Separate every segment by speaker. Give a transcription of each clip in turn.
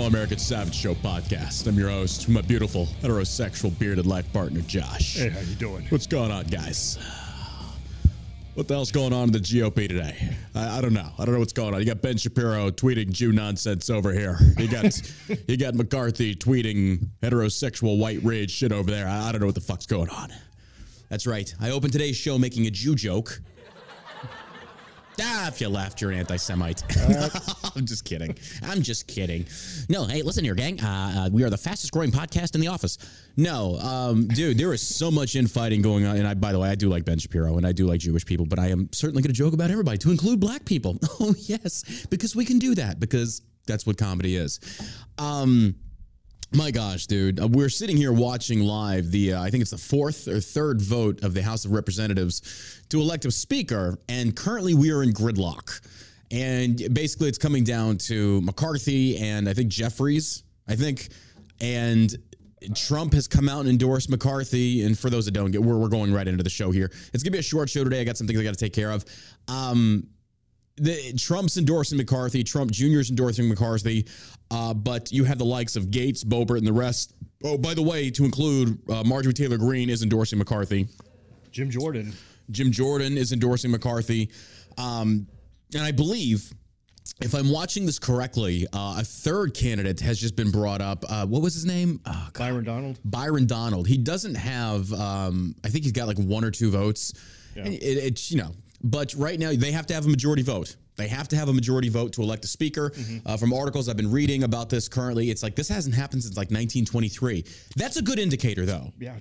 Speaker 1: All American Savage Show podcast. I'm your host, my beautiful heterosexual bearded life partner, Josh.
Speaker 2: Hey, how you doing?
Speaker 1: What's going on, guys? What the hell's going on in the GOP today? I, I, don't know. I don't know what's going on. You got Ben Shapiro tweeting Jew nonsense over here. You got you got McCarthy tweeting heterosexual white rage shit over there. I, I don't know what the fuck's going on.
Speaker 3: That's right. I opened today's show making a Jew joke. Ah, if you laughed, you're an anti-Semite. I'm just kidding. I'm just kidding. No, hey, listen here, gang. Uh, uh, we are the fastest growing podcast in the office. No, um, dude, there is so much infighting going on. And I, by the way, I do like Ben Shapiro and I do like Jewish people, but I am certainly going to joke about everybody, to include black people. Oh yes, because we can do that because that's what comedy is. Um, my gosh, dude. Uh, we're sitting here watching live the, uh, I think it's the fourth or third vote of the House of Representatives to elect a speaker. And currently we are in gridlock. And basically it's coming down to McCarthy and I think Jeffries, I think. And Trump has come out and endorsed McCarthy. And for those that don't get, we're, we're going right into the show here. It's going to be a short show today. I got some things I got to take care of. Um, the, Trump's endorsing McCarthy. Trump Jr.'s endorsing McCarthy. Uh, but you have the likes of Gaetz, Boebert, and the rest. Oh, by the way, to include uh, Marjorie Taylor Greene is endorsing McCarthy.
Speaker 2: Jim Jordan.
Speaker 1: Jim Jordan is endorsing McCarthy. Um, and I believe, if I'm watching this correctly, uh, a third candidate has just been brought up. Uh, what was his name?
Speaker 2: Oh, Byron Donald.
Speaker 1: Byron Donald. He doesn't have, um, I think he's got like one or two votes. Yeah. It, it's, you know, but right now they have to have a majority vote. They have to have a majority vote to elect a speaker. Mm-hmm. Uh, from articles I've been reading about this currently, it's like this hasn't happened since like 1923. That's a good indicator, though.
Speaker 2: Yeah.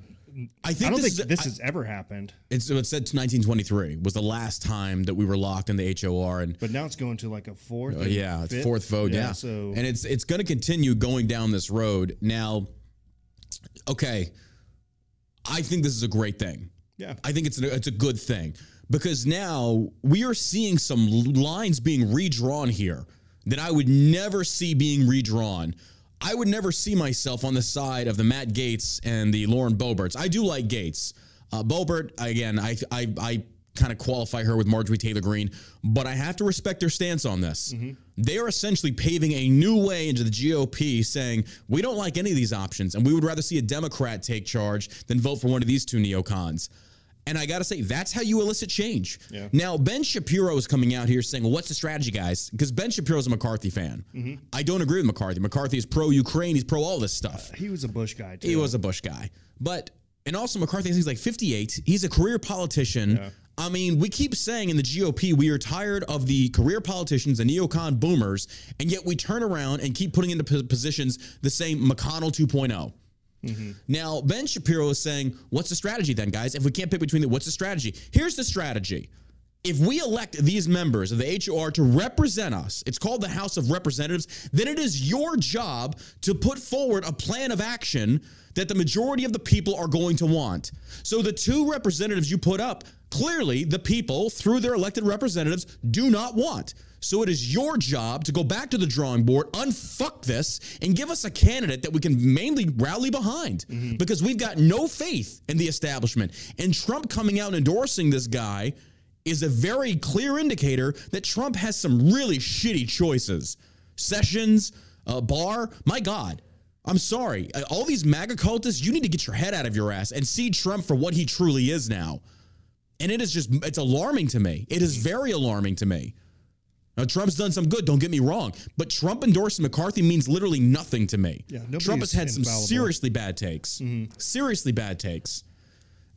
Speaker 2: I think I don't this think is, this I, has ever happened.
Speaker 1: It's it said 1923 was the last time that we were locked in the HOR, and
Speaker 2: but now it's going to like a fourth.
Speaker 1: Uh, yeah, it's fourth vote. Yeah, yeah. so and it's it's going to continue going down this road. Now, okay, I think this is a great thing.
Speaker 2: Yeah,
Speaker 1: I think it's a, it's a good thing because now we are seeing some lines being redrawn here that I would never see being redrawn. I would never see myself on the side of the Matt Gaetz and the Lauren Boeberts. I do like Gaetz. Uh, Boebert, again, I, I, I kind of qualify her with Marjorie Taylor Greene, but I have to respect their stance on this. Mm-hmm. They are essentially paving a new way into the GOP, saying, we don't like any of these options, and we would rather see a Democrat take charge than vote for one of these two neocons. And I got to say, that's how you elicit change. Yeah. Now, Ben Shapiro is coming out here saying, well, what's the strategy, guys? Because Ben Shapiro is a McCarthy fan. Mm-hmm. I don't agree with McCarthy. McCarthy is pro Ukraine, he's pro all this stuff.
Speaker 2: Uh, he was a Bush guy, too.
Speaker 1: He was a Bush guy. But, and also McCarthy, he's like 58. He's a career politician. Yeah. I mean, we keep saying in the GOP, we are tired of the career politicians, the neocon boomers, and yet we turn around and keep putting into positions the same McConnell 2.0. Mm-hmm. Now, Ben Shapiro is saying, what's the strategy then, guys? If we can't pick between the, what's the strategy? Here's the strategy. If we elect these members of the HOR to represent us, it's called the House of Representatives, then it is your job to put forward a plan of action that the majority of the people are going to want. So the two representatives you put up, clearly the people, through their elected representatives, do not want. So it is your job to go back to the drawing board, unfuck this, and give us a candidate that we can mainly rally behind mm-hmm. because we've got no faith in the establishment. And Trump coming out and endorsing this guy is a very clear indicator that Trump has some really shitty choices. Sessions, uh, Barr, my God. I'm sorry. Uh, all these MAGA cultists, you need to get your head out of your ass and see Trump for what he truly is now. And it is just, it's alarming to me. It is very alarming to me. Now, Trump's done some good, don't get me wrong, but Trump endorsing McCarthy means literally nothing to me. Yeah, Trump has had infallible. some seriously bad takes. Mm-hmm. Seriously bad takes.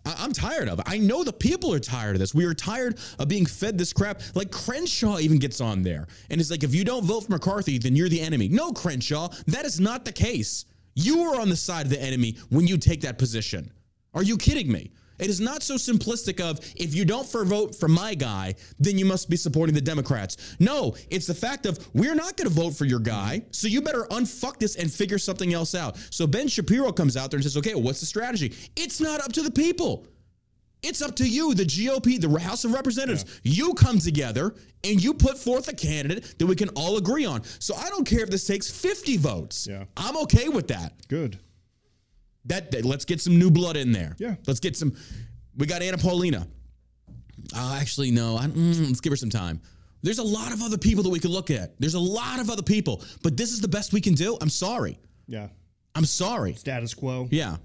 Speaker 1: I- am tired of it. I know the people are tired of this. We are tired of being fed this crap. Like Crenshaw even gets on there and it's like, if you don't vote for McCarthy, then you're the enemy. No, Crenshaw, that is not the case. You are on the side of the enemy when you take that position. Are you kidding me? It is not so simplistic of if you don't for vote for my guy, then you must be supporting the Democrats. No, it's the fact of we're not going to vote for your guy, so you better unfuck this and figure something else out. So Ben Shapiro comes out there and says, "Okay, well, what's the strategy?" It's not up to the people. It's up to you, the GOP, the House of Representatives. Yeah. You come together and you put forth a candidate that we can all agree on. So I don't care if this takes 50 votes. Yeah. I'm okay with that.
Speaker 2: Good.
Speaker 1: That, that, let's get some new blood in there.
Speaker 2: Yeah.
Speaker 1: Let's get some. We got Anna Paulina. Uh, actually, no. I, mm, let's give her some time. There's a lot of other people that we could look at. There's a lot of other people, but this is the best we can do. I'm sorry.
Speaker 2: Yeah.
Speaker 1: I'm sorry.
Speaker 2: Status quo.
Speaker 1: Yeah.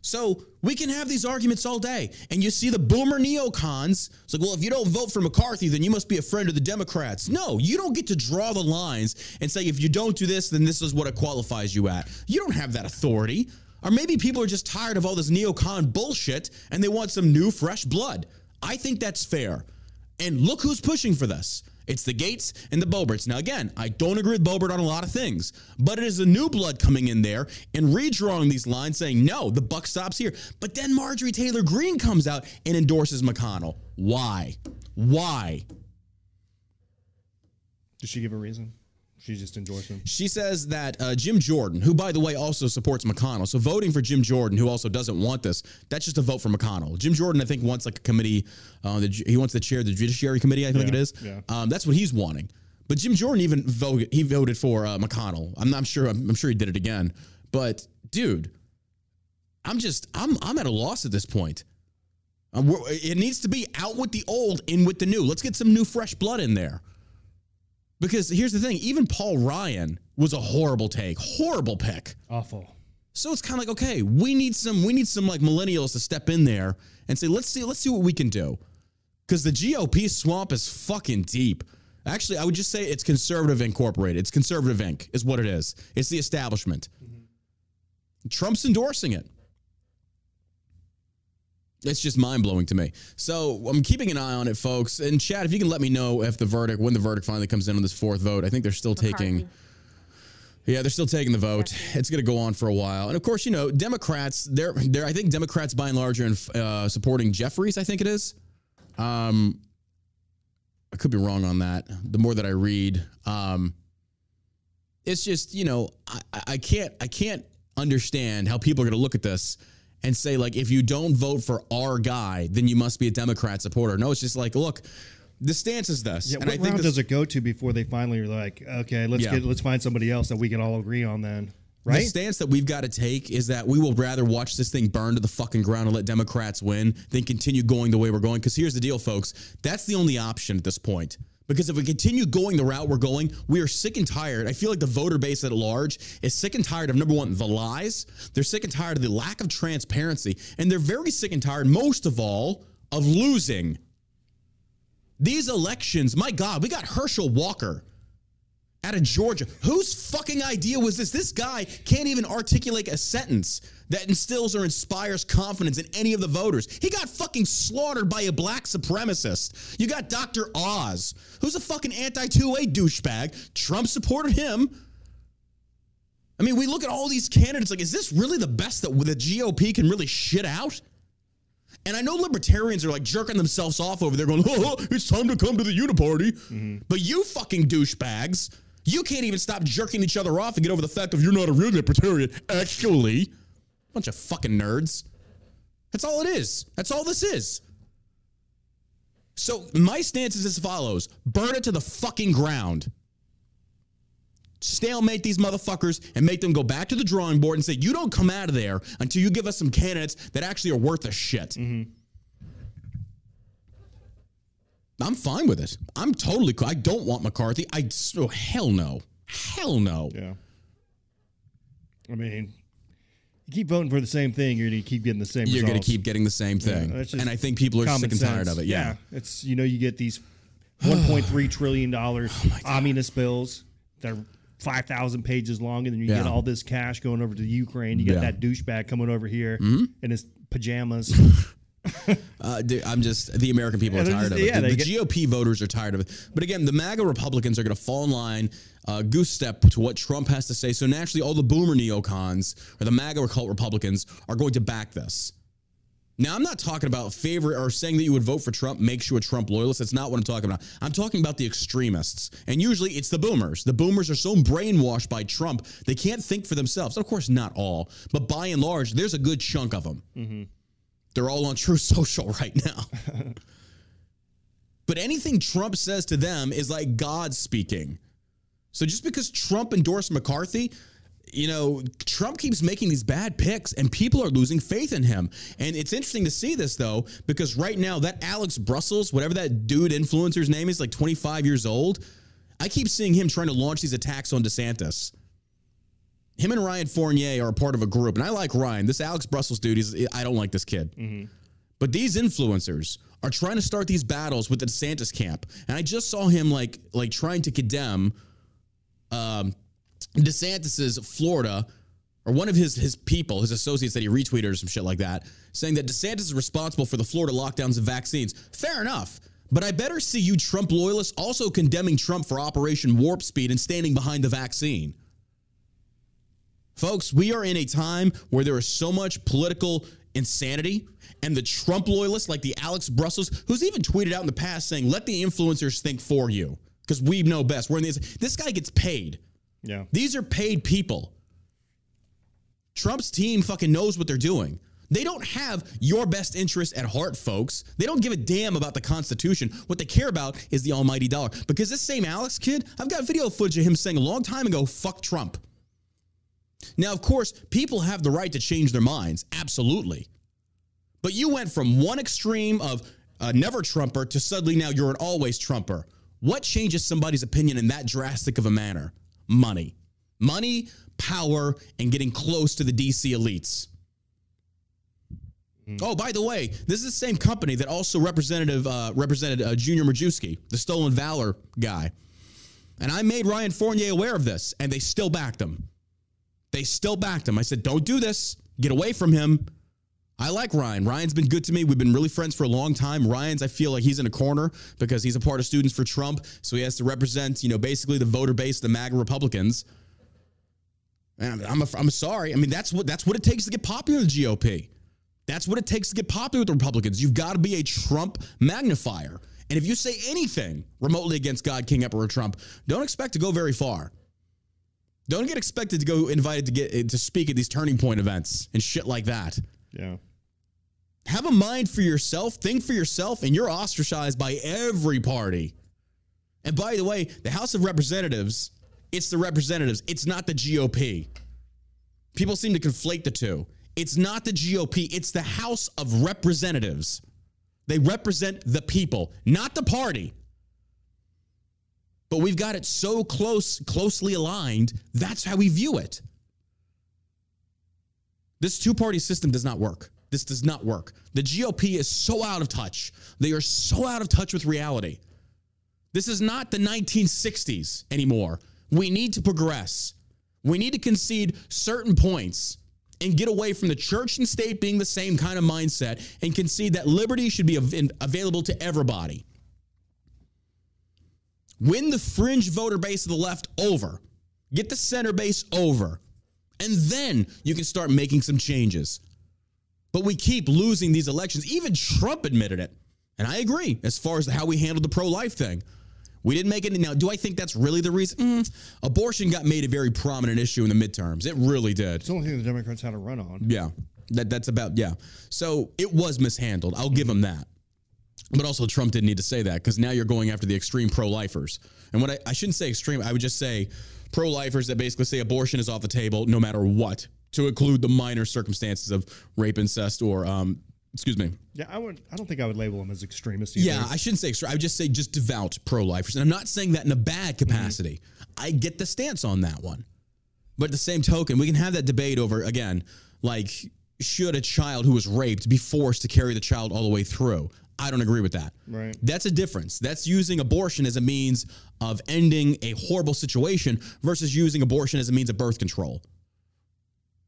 Speaker 1: So we can have these arguments all day. And you see the boomer neocons. It's like, well, if you don't vote for McCarthy, then you must be a friend of the Democrats. No, you don't get to draw the lines and say, if you don't do this, then this is what it qualifies you at. You don't have that authority. Or maybe people are just tired of all this neocon bullshit and they want some new, fresh blood. I think that's fair. And look who's pushing for this. It's the Gaetz and the Boeberts. Now, again, I don't agree with Boebert on a lot of things, but it is a new blood coming in there and redrawing these lines saying, no, the buck stops here. But then Marjorie Taylor Greene comes out and endorses McConnell. Why? Why?
Speaker 2: Did she give a reason? She just endorsed him.
Speaker 1: She says that uh, Jim Jordan, who by the way also supports McConnell, so voting for Jim Jordan, who also doesn't want this, that's just a vote for McConnell. Jim Jordan, I think, wants like a committee. Uh, the, he wants to chair the Judiciary Committee. I think
Speaker 2: yeah,
Speaker 1: it is.
Speaker 2: Yeah.
Speaker 1: Um, that's what he's wanting. But Jim Jordan even voted. He voted for uh, McConnell. I'm not sure. I'm, I'm sure he did it again. But dude, I'm just I'm I'm at a loss at this point. Um, it needs to be out with the old, in with the new. Let's get some new, fresh blood in there. Because here's the thing, even Paul Ryan was a horrible take, horrible pick.
Speaker 2: Awful.
Speaker 1: So it's kind of like, okay, we need some we need some like millennials to step in there and say, let's see, let's see what we can do. Because the GOP swamp is fucking deep. Actually, I would just say it's conservative incorporated. It's conservative Inc. is what it is. It's the establishment. Mm-hmm. Trump's endorsing it. It's just mind blowing to me. So I'm keeping an eye on it, folks. And Chad, if you can let me know if the verdict, when the verdict finally comes in on this fourth vote, I think they're still McCarthy. taking. Yeah, they're still taking the vote. It's going to go on for a while, and of course, you know, Democrats. They're, they're. I think Democrats by and large are in, uh, supporting Jeffries. I think it is. Um, I could be wrong on that. The more that I read, um, it's just you know, I, I can't, I can't understand how people are going to look at this and say like if you don't vote for our guy, then you must be a Democrat supporter. No, it's just like look, the stance is this.
Speaker 2: Yeah, and what I think round this, does it go to before they finally are like, okay, let's yeah. get let's find somebody else that we can all agree on then. Right?
Speaker 1: The stance that we've got to take is that we will rather watch this thing burn to the fucking ground and let Democrats win than continue going the way we're going. Because here's the deal, folks. That's the only option at this point. Because if we continue going the route we're going, we are sick and tired. I feel like the voter base at large is sick and tired of number one, the lies. They're sick and tired of the lack of transparency. And they're very sick and tired, most of all, of losing. These elections, my God, we got Herschel Walker out of Georgia. Whose fucking idea was this? This guy can't even articulate a sentence that instills or inspires confidence in any of the voters. He got fucking slaughtered by a black supremacist. You got Dr. Oz, who's a fucking anti 2A douchebag. Trump supported him. I mean, we look at all these candidates like, is this really the best that the GOP can really shit out? And I know libertarians are like jerking themselves off over there, going, oh, it's time to come to the uniparty. Mm-hmm. But you fucking douchebags you can't even stop jerking each other off and get over the fact of you're not a real libertarian, actually. Bunch of fucking nerds. That's all it is. That's all this is. So my stance is as follows burn it to the fucking ground. Stalemate these motherfuckers and make them go back to the drawing board and say, you don't come out of there until you give us some candidates that actually are worth a shit. Mm-hmm. I'm fine with it. I'm totally cool. I don't want McCarthy. I oh, hell no. Hell no.
Speaker 2: Yeah. I mean, you keep voting for the same thing, you're going to keep getting the same.
Speaker 1: You're going to keep getting the same thing, yeah, and I think people are sick and tired of it. Yeah.
Speaker 2: yeah. it's you know you get these 1.3 trillion dollars oh omnibus bills that are 5,000 pages long, and then you yeah. get all this cash going over to Ukraine. You get that douchebag coming over here mm-hmm. in his pajamas.
Speaker 1: uh, I'm just the American people are tired of it. Yeah, the, the GOP voters are tired of it. But again, the MAGA Republicans are going to fall in line, uh, goose step to what Trump has to say. So naturally, all the boomer neocons or the MAGA cult Republicans are going to back this. Now, I'm not talking about favorite or saying that you would vote for Trump makes you a Trump loyalist. That's not what I'm talking about. I'm talking about the extremists. And usually it's the boomers. The boomers are so brainwashed by Trump, they can't think for themselves. Of course, not all, but by and large, there's a good chunk of them. Mm-hmm. They're all on True Social right now. but anything Trump says to them is like God speaking. So just because Trump endorsed McCarthy, you know, Trump keeps making these bad picks and people are losing faith in him. And it's interesting to see this though, because right now that Alex Brussels, whatever that dude influencer's name is, like 25 years old, I keep seeing him trying to launch these attacks on DeSantis. Him and Ryan Fournier are a part of a group, and I like Ryan. This Alex Brussels dude, is I don't like this kid. Mm-hmm. But these influencers are trying to start these battles with the DeSantis camp, and I just saw him like like trying to condemn um, DeSantis's Florida or one of his his people, his associates that he retweeted or some shit like that, saying that DeSantis is responsible for the Florida lockdowns and vaccines. Fair enough. But I better see you Trump loyalists also condemning Trump for Operation Warp Speed and standing behind the vaccine. Folks, we are in a time where there is so much political insanity and the Trump loyalists like the Alex Brussels, who's even tweeted out in the past saying, let the influencers think for you because we know best. We're in this. This guy gets paid.
Speaker 2: Yeah.
Speaker 1: These are paid people. Trump's team fucking knows what they're doing. They don't have your best interest at heart, folks. They don't give a damn about the Constitution. What they care about is the almighty dollar. Because this same Alex kid, I've got video footage of him saying a long time ago, fuck Trump. Now, of course, people have the right to change their minds. Absolutely. But you went from one extreme of a never Trumper to suddenly now you're an always Trumper. What changes somebody's opinion in that drastic of a manner? Money. Money, power, and getting close to the DC elites. Oh, by the way, this is the same company that also representative uh, represented uh, Junior Majewski, the stolen valor guy. And I made Ryan Fournier aware of this, and they still backed him. They still backed him. I said, don't do this. Get away from him. I like Ryan. Ryan's been good to me. We've been really friends for a long time. Ryan's, I feel like he's in a corner because he's a part of Students for Trump. So he has to represent, you know, basically the voter base, the MAGA Republicans. And I'm, I'm, I'm sorry. I mean, that's what that's what it takes to get popular in the GOP. That's what it takes to get popular with the Republicans. You've got to be a Trump magnifier. And if you say anything remotely against God, King, Emperor Trump, don't expect to go very far. Don't get expected to go invited to get to speak at these turning point events and shit like that.
Speaker 2: Yeah.
Speaker 1: Have a mind for yourself, think for yourself, and you're ostracized by every party. And by the way, the House of Representatives, it's the representatives, it's not the GOP. People seem to conflate the two. It's not the GOP, it's the House of Representatives. They represent the people, not the party. But we've got it so close, closely aligned, that's how we view it. This two party system does not work. This does not work. The GOP is so out of touch. They are so out of touch with reality. This is not the 1960s anymore. We need to progress. We need to concede certain points and get away from the church and state being the same kind of mindset and concede that liberty should be available to everybody. Win the fringe voter base of the left over, get the center base over, and then you can start making some changes. But we keep losing these elections. Even Trump admitted it. And I agree as far as how we handled the pro life thing. We didn't make it. Now, do I think that's really the reason? Mm, abortion got made a very prominent issue in the midterms. It really did.
Speaker 2: It's the only thing the Democrats had to run on.
Speaker 1: Yeah. That, that's about, yeah. So it was mishandled. I'll give them that. But also, Trump didn't need to say that because now you're going after the extreme pro lifers. And what I, I shouldn't say extreme, I would just say pro lifers that basically say abortion is off the table no matter what to include the minor circumstances of rape, incest, or um, excuse me.
Speaker 2: Yeah, I would. I don't think I would label them as extremists. Either.
Speaker 1: Yeah, I shouldn't say extreme. I would just say just devout pro-lifers, and I'm not saying that in a bad mm-hmm. capacity. Mm-hmm. I get the stance on that one, but at the same token, we can have that debate over again, like should a child who was raped be forced to carry the child all the way through? I don't agree with that.
Speaker 2: Right.
Speaker 1: That's a difference. That's using abortion as a means of ending a horrible situation versus using abortion as a means of birth control.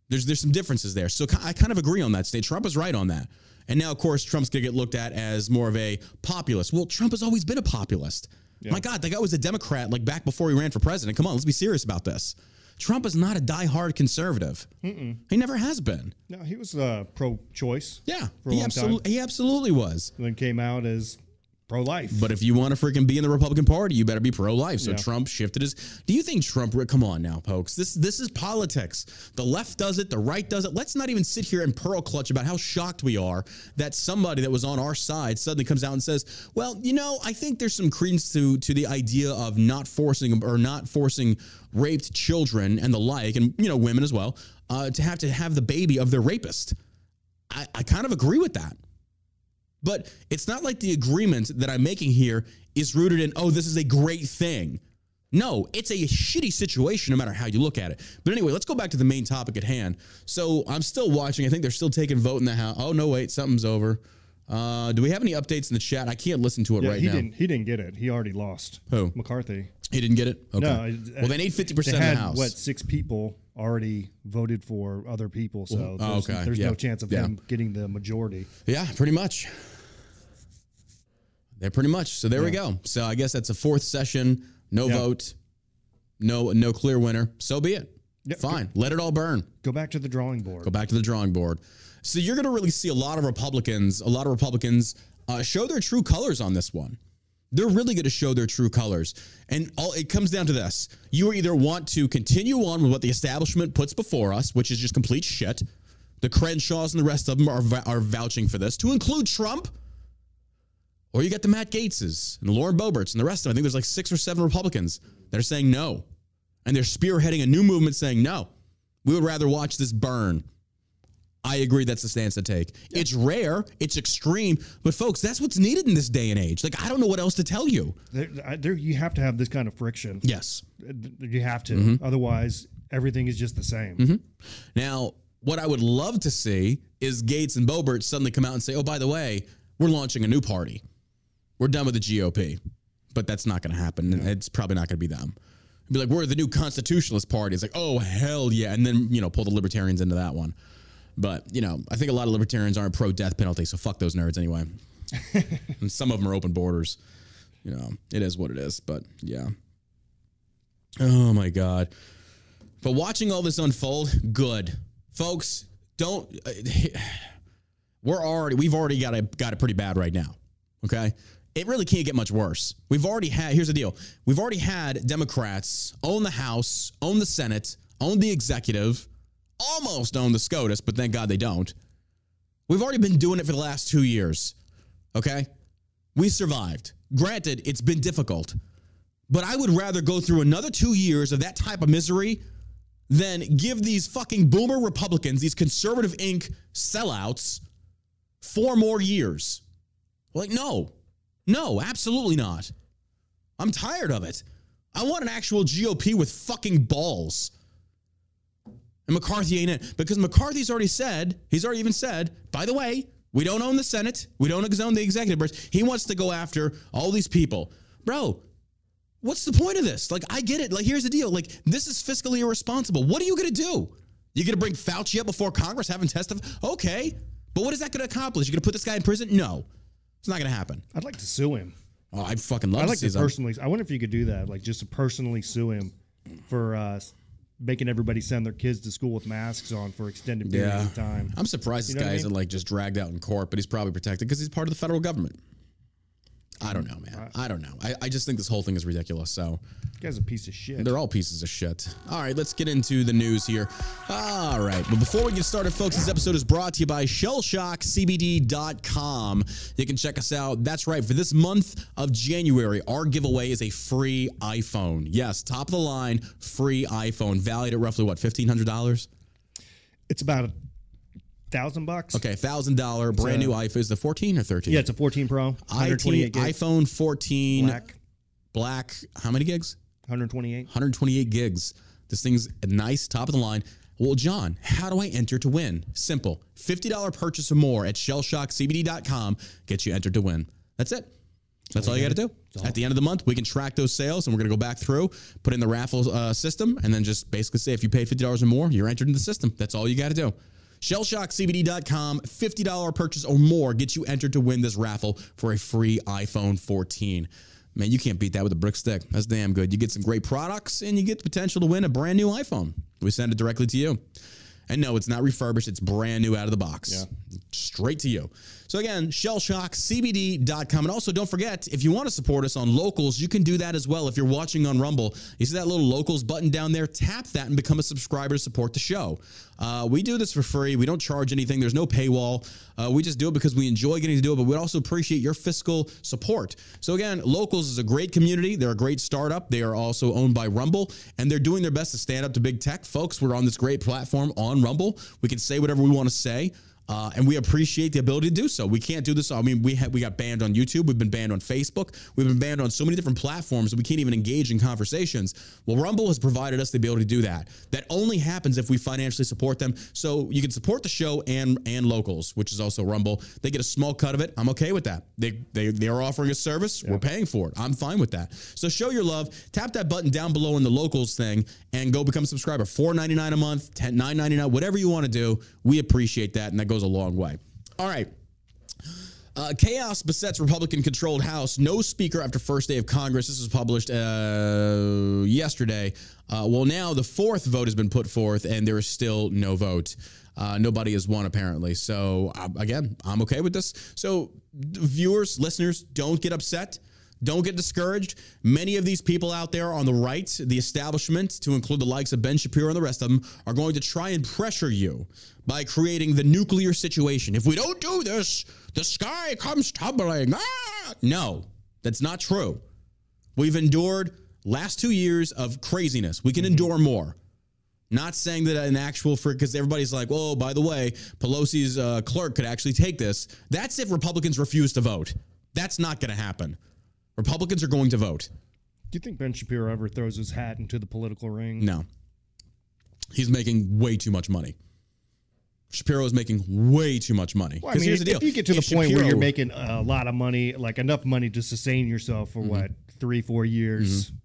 Speaker 1: There's there's some differences there. So I kind of agree on that state. Trump is right on that. And now, of course, Trump's going to get looked at as more of a populist. Well, Trump has always been a populist. Yeah. My God, that guy was a Democrat like back before he ran for president. Come on, let's be serious about this. Trump is not a die-hard conservative. Mm-mm. He never has been.
Speaker 2: No, he was uh, pro-choice.
Speaker 1: Yeah, he absolutely he absolutely was.
Speaker 2: And then came out as pro life.
Speaker 1: But if you want to freaking be in the Republican Party, you better be pro life. So yeah. Trump shifted his. Do you think Trump? Come on now, folks. This this is politics. The left does it. The right does it. Let's not even sit here and pearl clutch about how shocked we are that somebody that was on our side suddenly comes out and says, "Well, you know, I think there's some credence to to the idea of not forcing or not forcing raped children and the like, and you know, women as well, uh, to have to have the baby of their rapist." I, I kind of agree with that. But it's not like the agreement that I'm making here is rooted in, oh, this is a great thing. No, it's a shitty situation no matter how you look at it. But anyway, let's go back to the main topic at hand. So I'm still watching. I think they're still taking vote in the house. Oh no, wait, something's over. Uh, do we have any updates in the chat? I can't listen to it
Speaker 2: yeah,
Speaker 1: right
Speaker 2: he
Speaker 1: now.
Speaker 2: Didn't, he didn't get it. He already lost.
Speaker 1: Who?
Speaker 2: McCarthy.
Speaker 1: He didn't get it. Okay.
Speaker 2: No.
Speaker 1: Well, they need fifty percent of the house.
Speaker 2: What six people already voted for other people? So
Speaker 1: oh,
Speaker 2: there's,
Speaker 1: okay.
Speaker 2: there's
Speaker 1: yeah.
Speaker 2: no chance of
Speaker 1: yeah.
Speaker 2: him getting the majority.
Speaker 1: Yeah, pretty much. They're pretty much. So there yeah. we go. So I guess that's a fourth session. No yep. vote. No no clear winner. So be it. Yep. Fine. Go, Let it all burn.
Speaker 2: Go back to the drawing board.
Speaker 1: Go back to the drawing board. So you're going to really see a lot of Republicans, a lot of Republicans uh, show their true colors on this one. They're really going to show their true colors. And all it comes down to this. You either want to continue on with what the establishment puts before us, which is just complete shit. The Crenshaws and the rest of them are, are vouching for this, to include Trump or you get the Matt Gaetzes and the Lauren Boeberts and the rest of them. I think there's like six or seven Republicans that are saying no. And they're spearheading a new movement saying no. We would rather watch this burn. I agree that's the stance to take. Yeah. It's rare, it's extreme, but folks, that's what's needed in this day and age. Like I don't know what else to tell you.
Speaker 2: There, there you have to have this kind of friction.
Speaker 1: Yes,
Speaker 2: you have to. Mm-hmm. Otherwise, everything is just the same.
Speaker 1: Mm-hmm. Now, what I would love to see is Gaetz and Boebert suddenly come out and say, "Oh, by the way, we're launching a new party." we're done with the GOP. But that's not going to happen. Yeah. It's probably not going to be them. Be like, we're the new constitutionalist party. It's like, oh hell yeah, and then you know pull the libertarians into that one. But you know, I think a lot of libertarians aren't pro death penalty, so fuck those nerds anyway. and some of them are open borders. You know, it is what it is. But yeah. Oh my god. But watching all this unfold, good, folks. Don't. Uh, we're already. We've already got it. Got it pretty bad right now. Okay it really can't get much worse. We've already had, here's the deal we've already had Democrats own the House, own the Senate, own the executive, almost own the SCOTUS, but thank God they don't. We've already been doing it for the last two years. Okay? We survived. Granted, it's been difficult, but I would rather go through another two years of that type of misery than give these fucking boomer Republicans, these conservative Inc. sellouts, four more years. Like, no, no, absolutely not. I'm tired of it. I want an actual GOP with fucking balls. And McCarthy ain't it. Because McCarthy's already said, he's already even said, by the way, we don't own the Senate. We don't own the executive branch. He wants to go after all these people. Bro, what's the point of this? Like, I get it. Like, here's the deal. Like, this is fiscally irresponsible. What are you going to do? You're going to bring Fauci up before Congress, him testify? Okay. But what is that going to accomplish? You're going to put this guy in prison? No. It's not going to happen.
Speaker 2: I'd like to sue him.
Speaker 1: Oh, I'd fucking love
Speaker 2: I'd like
Speaker 1: to,
Speaker 2: to personally. I wonder if you could do that, like just to personally sue him for uh, making everybody send their kids to school with masks on for extended periods yeah. of time.
Speaker 1: I'm surprised you this guy I mean? isn't like just dragged out in court, but he's probably protected because he's part of the federal government. I don't know, man. I don't know. I, I just think this whole thing is ridiculous. So,
Speaker 2: this guy's a piece of shit.
Speaker 1: They're all pieces of shit. All right, let's get into the news here. All right, but before we get started, folks, this episode is brought to you by ShellshockCBD.com. You can check us out. That's right. For this month of January, our giveaway is a free iPhone. Yes, top of the line, free iPhone, valued at roughly what, fifteen hundred dollars?
Speaker 2: It's about thousand bucks.
Speaker 1: Okay, thousand dollar brand new iPhone. Is the fourteen or thirteen?
Speaker 2: Yeah, it's a fourteen Pro.
Speaker 1: IT, iPhone fourteen black. Black. How many gigs?
Speaker 2: 128.
Speaker 1: 128 gigs. This thing's nice, top of the line. Well, John, how do I enter to win? Simple. $50 purchase or more at shellshockcbd.com gets you entered to win. That's it. That's all you got to do. At the end of the month, we can track those sales and we're going to go back through, put in the raffle uh, system, and then just basically say if you paid $50 or more, you're entered in the system. That's all you got to do. ShellshockCBD.com, $50 purchase or more gets you entered to win this raffle for a free iPhone 14. Man, you can't beat that with a brick stick. That's damn good. You get some great products and you get the potential to win a brand new iPhone. We send it directly to you. And no, it's not refurbished. It's brand new out of the box. Yeah. Straight to you. So again, shellshockcbd.com. And also don't forget, if you want to support us on locals, you can do that as well. If you're watching on Rumble, you see that little locals button down there, tap that and become a subscriber to support the show. Uh, we do this for free. We don't charge anything. There's no paywall. Uh, we just do it because we enjoy getting to do it, but we also appreciate your fiscal support. So again, Locals is a great community. They're a great startup. They are also owned by Rumble, and they're doing their best to stand up to big tech. Folks, we're on this great platform on Rumble. We can say whatever we want to say. Uh, and we appreciate the ability to do so. We can't do this. I mean, we ha- we got banned on YouTube. We've been banned on Facebook. We've been banned on so many different platforms that we can't even engage in conversations. Well, Rumble has provided us the ability to do that. That only happens if we financially support them. So you can support the show and and locals, which is also Rumble. They get a small cut of it. I'm okay with that. They they they are offering a service. We're paying for it. I'm fine with that. So show your love. Tap that button down below in the locals thing and go become a subscriber. $4.99 a month, $10, $9.99, whatever you want to do. We appreciate that, and that goes goes a long way. All right. Uh, chaos besets Republican controlled House. No speaker after first day of Congress. This was published uh, yesterday. Uh, well, now the fourth vote has been put forth, and there is still no vote. Uh, nobody has won, apparently. So, again, I'm okay with this. So, viewers, listeners, don't get upset. Don't get discouraged. Many of these people out there on the right, the establishment, to include the likes of Ben Shapiro and the rest of them, are going to try and pressure you by creating the nuclear situation. If we don't do this, the sky comes tumbling. Ah! No, that's not true. We've endured last two years of craziness. We can mm-hmm. endure more. Not saying that an actual for because everybody's like, oh, by the way, Pelosi's uh, clerk could actually take this. That's if Republicans refuse to vote. That's not going to happen. Republicans are going to vote.
Speaker 2: Do you think Ben Shapiro ever throws his hat into the political ring?
Speaker 1: No. He's making way too much money. Shapiro is making way too much money.
Speaker 2: Well, I mean, here's the deal: if you get to if the point Shapiro, where you're making a lot of money, like enough money to sustain yourself for mm-hmm. what three, four years, mm-hmm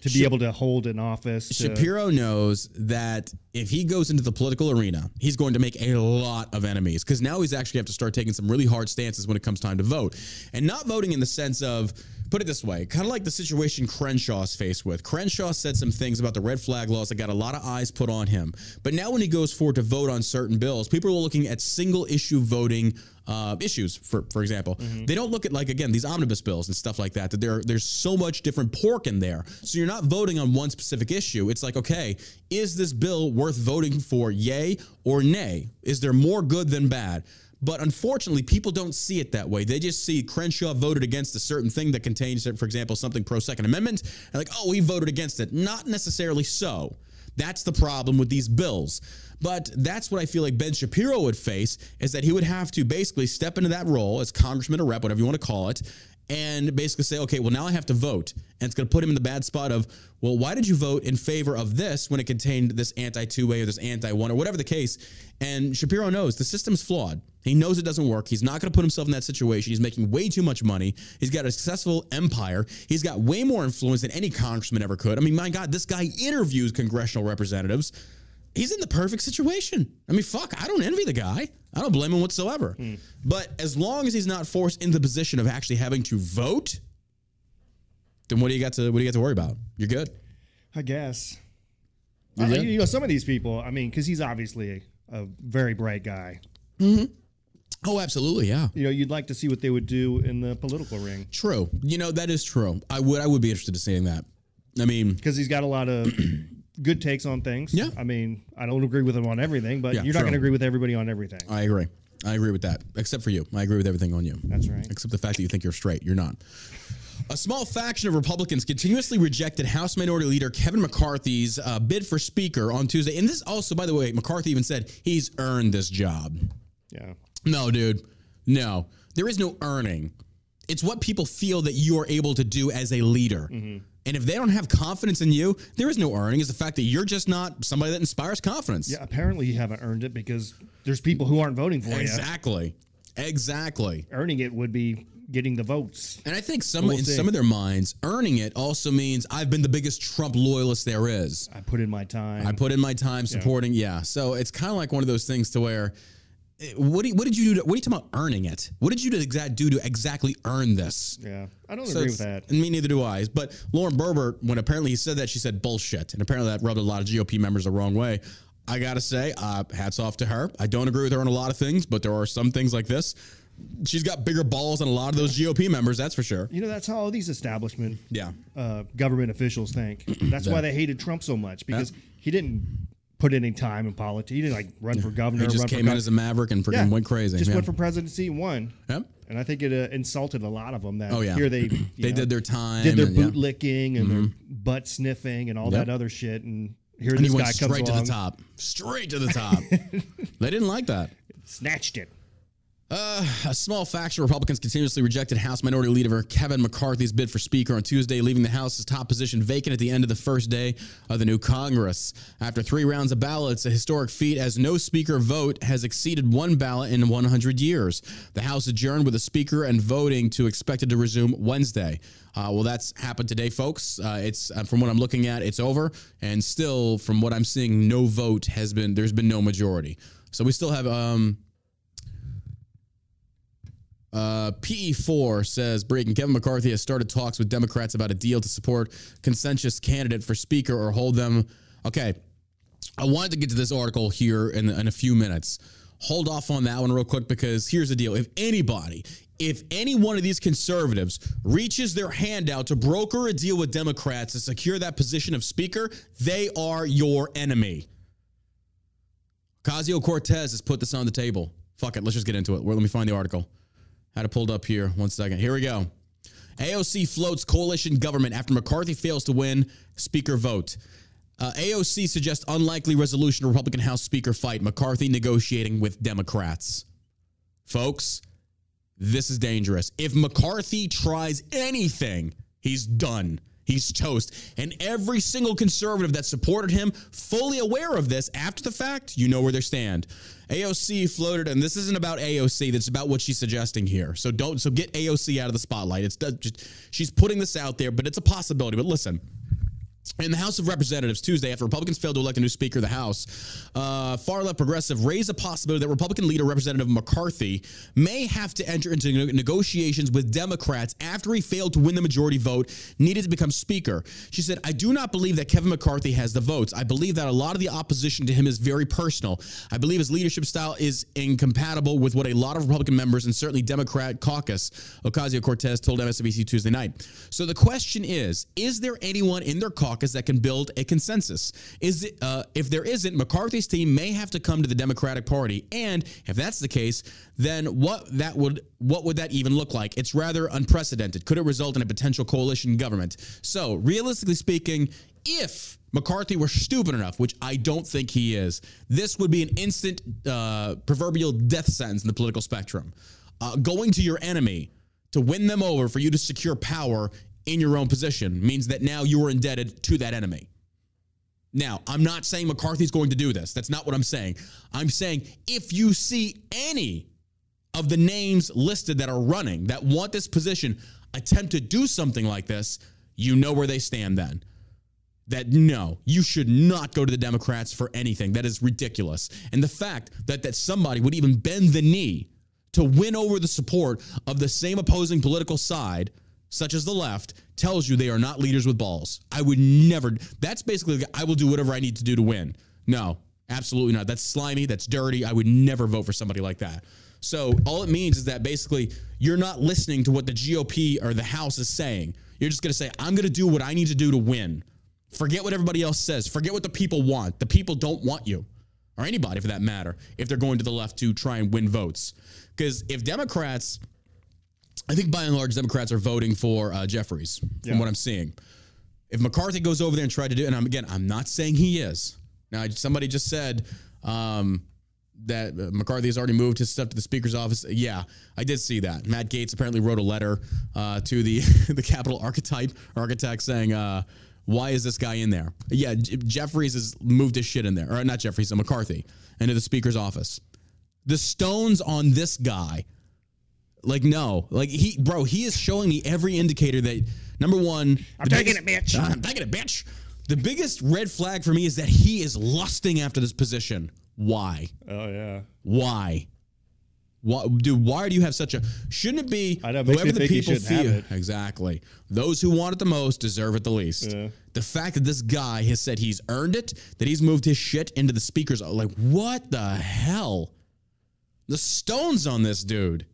Speaker 2: to be able to hold an office. To-
Speaker 1: Shapiro knows that if he goes into the political arena, he's going to make a lot of enemies because now he's actually have to start taking some really hard stances when it comes time to vote, and not voting in the sense of put it this way, kind of like the situation Crenshaw's faced with. Crenshaw said some things about the red flag laws that got a lot of eyes put on him. But now when he goes forward to vote on certain bills, people are looking at single issue voting uh, issues, for for example. Mm-hmm. They don't look at like again these omnibus bills and stuff like that. That there there's so much different pork in there. So you're not voting on one specific issue. It's like okay, is this bill worth voting for? Yay or nay? Is there more good than bad? But unfortunately, people don't see it that way. They just see Crenshaw voted against a certain thing that contains, for example, something pro Second Amendment, and like, oh, he voted against it. Not necessarily so. That's the problem with these bills. But that's what I feel like Ben Shapiro would face is that he would have to basically step into that role as congressman or rep, whatever you want to call it, and basically say, okay, well, now I have to vote. And it's going to put him in the bad spot of, well, why did you vote in favor of this when it contained this anti 2A or this anti one or whatever the case? And Shapiro knows the system's flawed. He knows it doesn't work. He's not going to put himself in that situation. He's making way too much money. He's got a successful empire. He's got way more influence than any congressman ever could. I mean, my God, this guy interviews congressional representatives he's in the perfect situation. I mean, fuck, I don't envy the guy. I don't blame him whatsoever. Hmm. But as long as he's not forced into the position of actually having to vote, then what do you got to what do you got to worry about? You're good.
Speaker 2: I guess. Uh, you know, some of these people. I mean, because he's obviously a, a, very bright guy.
Speaker 1: Mm-hmm. Oh, absolutely, yeah.
Speaker 2: You know, you'd like to see what they would do in the political ring.
Speaker 1: True. You know, that is true. I would. I would be interested in seeing that. I mean,
Speaker 2: because he's got a lot of good takes on things.
Speaker 1: Yeah.
Speaker 2: I mean, I don't agree with him on everything, but yeah, you're not going to agree with everybody on everything.
Speaker 1: I agree. I agree with that, except for you. I agree with everything on you.
Speaker 2: That's right.
Speaker 1: Except the fact that you think you're straight. You're not. A small faction of Republicans continuously rejected House Minority Leader Kevin McCarthy's uh, bid for Speaker on Tuesday. And this also, by the way, McCarthy even said he's earned this job.
Speaker 2: Yeah.
Speaker 1: No, dude. No. There is no earning. It's what people feel that you are able to do as a leader. Mm-hmm. And if they don't have confidence in you, there is no earning. It's the fact that you're just not somebody that inspires confidence.
Speaker 2: Yeah, apparently you haven't earned it because there's people who aren't voting for
Speaker 1: exactly. you. Exactly. Exactly.
Speaker 2: Earning it would be getting the votes.
Speaker 1: And I think some we'll in see. some of their minds, earning it also means I've been the biggest Trump loyalist there is.
Speaker 2: I put in my time.
Speaker 1: I put in my time supporting. Yeah. yeah. So it's kind of like one of those things to where what, do you, what did you do? To, what are you talking about earning it? What did you do, exact, do to exactly earn this?
Speaker 2: Yeah, I don't so agree with that.
Speaker 1: And me neither do I. But Lauren Boebert, when apparently he said that, she said bullshit. And apparently that rubbed a lot of GOP members the wrong way. I gotta say, uh, hats off to her. I don't agree with her on a lot of things, but there are some things like this. She's got bigger balls than a lot of those GOP members, that's for sure.
Speaker 2: You know, that's how all these establishment
Speaker 1: Yeah.
Speaker 2: uh, government officials think. That's why they hated Trump so much because he didn't put any time in politics. He didn't like run for governor.
Speaker 1: He just came in as a maverick and freaking went crazy.
Speaker 2: Just
Speaker 1: yeah.
Speaker 2: went for presidency and won.
Speaker 1: Yep.
Speaker 2: And I think it uh, insulted a lot of them. That
Speaker 1: Oh, yeah.
Speaker 2: here they
Speaker 1: They
Speaker 2: know,
Speaker 1: did their time.
Speaker 2: did their
Speaker 1: and, yeah. Mm-hmm.
Speaker 2: boot licking and their butt sniffing and all
Speaker 1: Yep.
Speaker 2: that other shit. And here
Speaker 1: And
Speaker 2: this
Speaker 1: he
Speaker 2: guy comes
Speaker 1: straight to
Speaker 2: along,
Speaker 1: the top. Straight to the top. they didn't like that.
Speaker 2: snatched it.
Speaker 1: Uh, a small faction of Republicans continuously rejected House Minority Leader Kevin McCarthy's bid for Speaker on Tuesday, leaving the House's top position vacant at the end of the first day of the new Congress. After three rounds of ballots, a historic feat as no Speaker vote has exceeded one ballot in 100 years. The House adjourned with a Speaker and voting to expected to resume Wednesday. Uh, well, that's happened today, folks. Uh, it's uh, from what I'm looking at, it's over, and still, from what I'm seeing, no vote has been. There's been no majority, so we still have. Um, uh, PE4 says breaking Kevin McCarthy has started talks with Democrats about a deal to support consensus candidate for Speaker or hold them. Okay, I wanted to get to this article here in, in a few minutes. Hold off on that one real quick because here's the deal: if anybody, if any one of these conservatives reaches their hand out to broker a deal with Democrats to secure that position of Speaker, they are your enemy. Ocasio Cortez has put this on the table. Fuck it, let's just get into it. Well, let me find the article. Had it pulled up here. One second. Here we go. AOC floats coalition government after McCarthy fails to win speaker vote. Uh, AOC suggests unlikely resolution Republican House Speaker fight. McCarthy negotiating with Democrats. Folks, this is dangerous. If McCarthy tries anything, he's done. He's toast. And every single conservative that supported him, fully aware of this after the fact, you know where they stand. AOC floated, and this isn't about AOC. That's about what she's suggesting here. So don't. So get AOC out of the spotlight. It's just she's putting this out there, but it's a possibility. But listen, in the House of Representatives Tuesday, after Republicans failed to elect a new Speaker of the House, uh, far left progressive raised a possibility that Republican leader Representative McCarthy may have to enter into negotiations with Democrats after he failed to win the majority vote needed to become Speaker. She said, I do not believe that Kevin McCarthy has the votes. I believe that a lot of the opposition to him is very personal. I believe his leadership style is incompatible with what a lot of Republican members and certainly Democrat caucus, Ocasio Cortez, told MSNBC Tuesday night. So the question is Is there anyone in their caucus that can build a consensus? Is it, uh, if there isn't, McCarthy's team may have to come to the Democratic Party. And if that's the case, then what that would what would that even look like? It's rather unprecedented. Could it result in a potential coalition government? So, realistically speaking, if McCarthy were stupid enough, which I don't think he is, this would be an instant uh, proverbial death sentence in the political spectrum. Uh, going to your enemy to win them over for you to secure power in your own position means that now you are indebted to that enemy. Now, I'm not saying McCarthy's going to do this. That's not what I'm saying. I'm saying if you see any of the names listed that are running that want this position attempt to do something like this, you know where they stand then. That no, you should not go to the Democrats for anything. That is ridiculous. And the fact that that somebody would even bend the knee to win over the support of the same opposing political side, such as the left, tells you they are not leaders with balls. I would never. That's basically I will do whatever I need to do to win. No, absolutely not. That's slimy. That's dirty. I would never vote for somebody like that. So all it means is that basically you're not listening to what the GOP or the House is saying. You're just going to say, I'm going to do what I need to do to win. Forget what everybody else says. Forget what the people want. The people don't want you, or anybody for that matter, if they're going to the left to try and win votes. Because if Democrats, I think by and large, Democrats are voting for uh, Jeffries, from
Speaker 2: Yeah.
Speaker 1: what I'm seeing. If McCarthy goes over there and tried to do, and I'm, again, I'm not saying he is. Now, somebody just said um, that uh, McCarthy has already moved his stuff to the Speaker's office. Yeah, I did see that. Matt Gaetz apparently wrote a letter uh, to the the Capitol archetype architect saying, uh, "Why is this guy in there?" Yeah, J- Jeffries has moved his shit in there, or not Jeffries, uh, McCarthy, into the Speaker's office. The stones on this guy like no, like he, bro, he is showing me every indicator that number one,
Speaker 2: I'm taking it, bitch.
Speaker 1: I'm taking it, bitch. The biggest red flag for me is that he is lusting after this position. Why?
Speaker 2: Oh yeah.
Speaker 1: Why? Why, dude, why do you have such a? Shouldn't it be
Speaker 2: know,
Speaker 1: whoever the people feel
Speaker 2: it.
Speaker 1: exactly? Those who want it the most deserve it the least.
Speaker 2: Yeah.
Speaker 1: The fact that this guy has said he's earned it, that he's moved his shit into the speakers, like what the hell? The stones on this dude.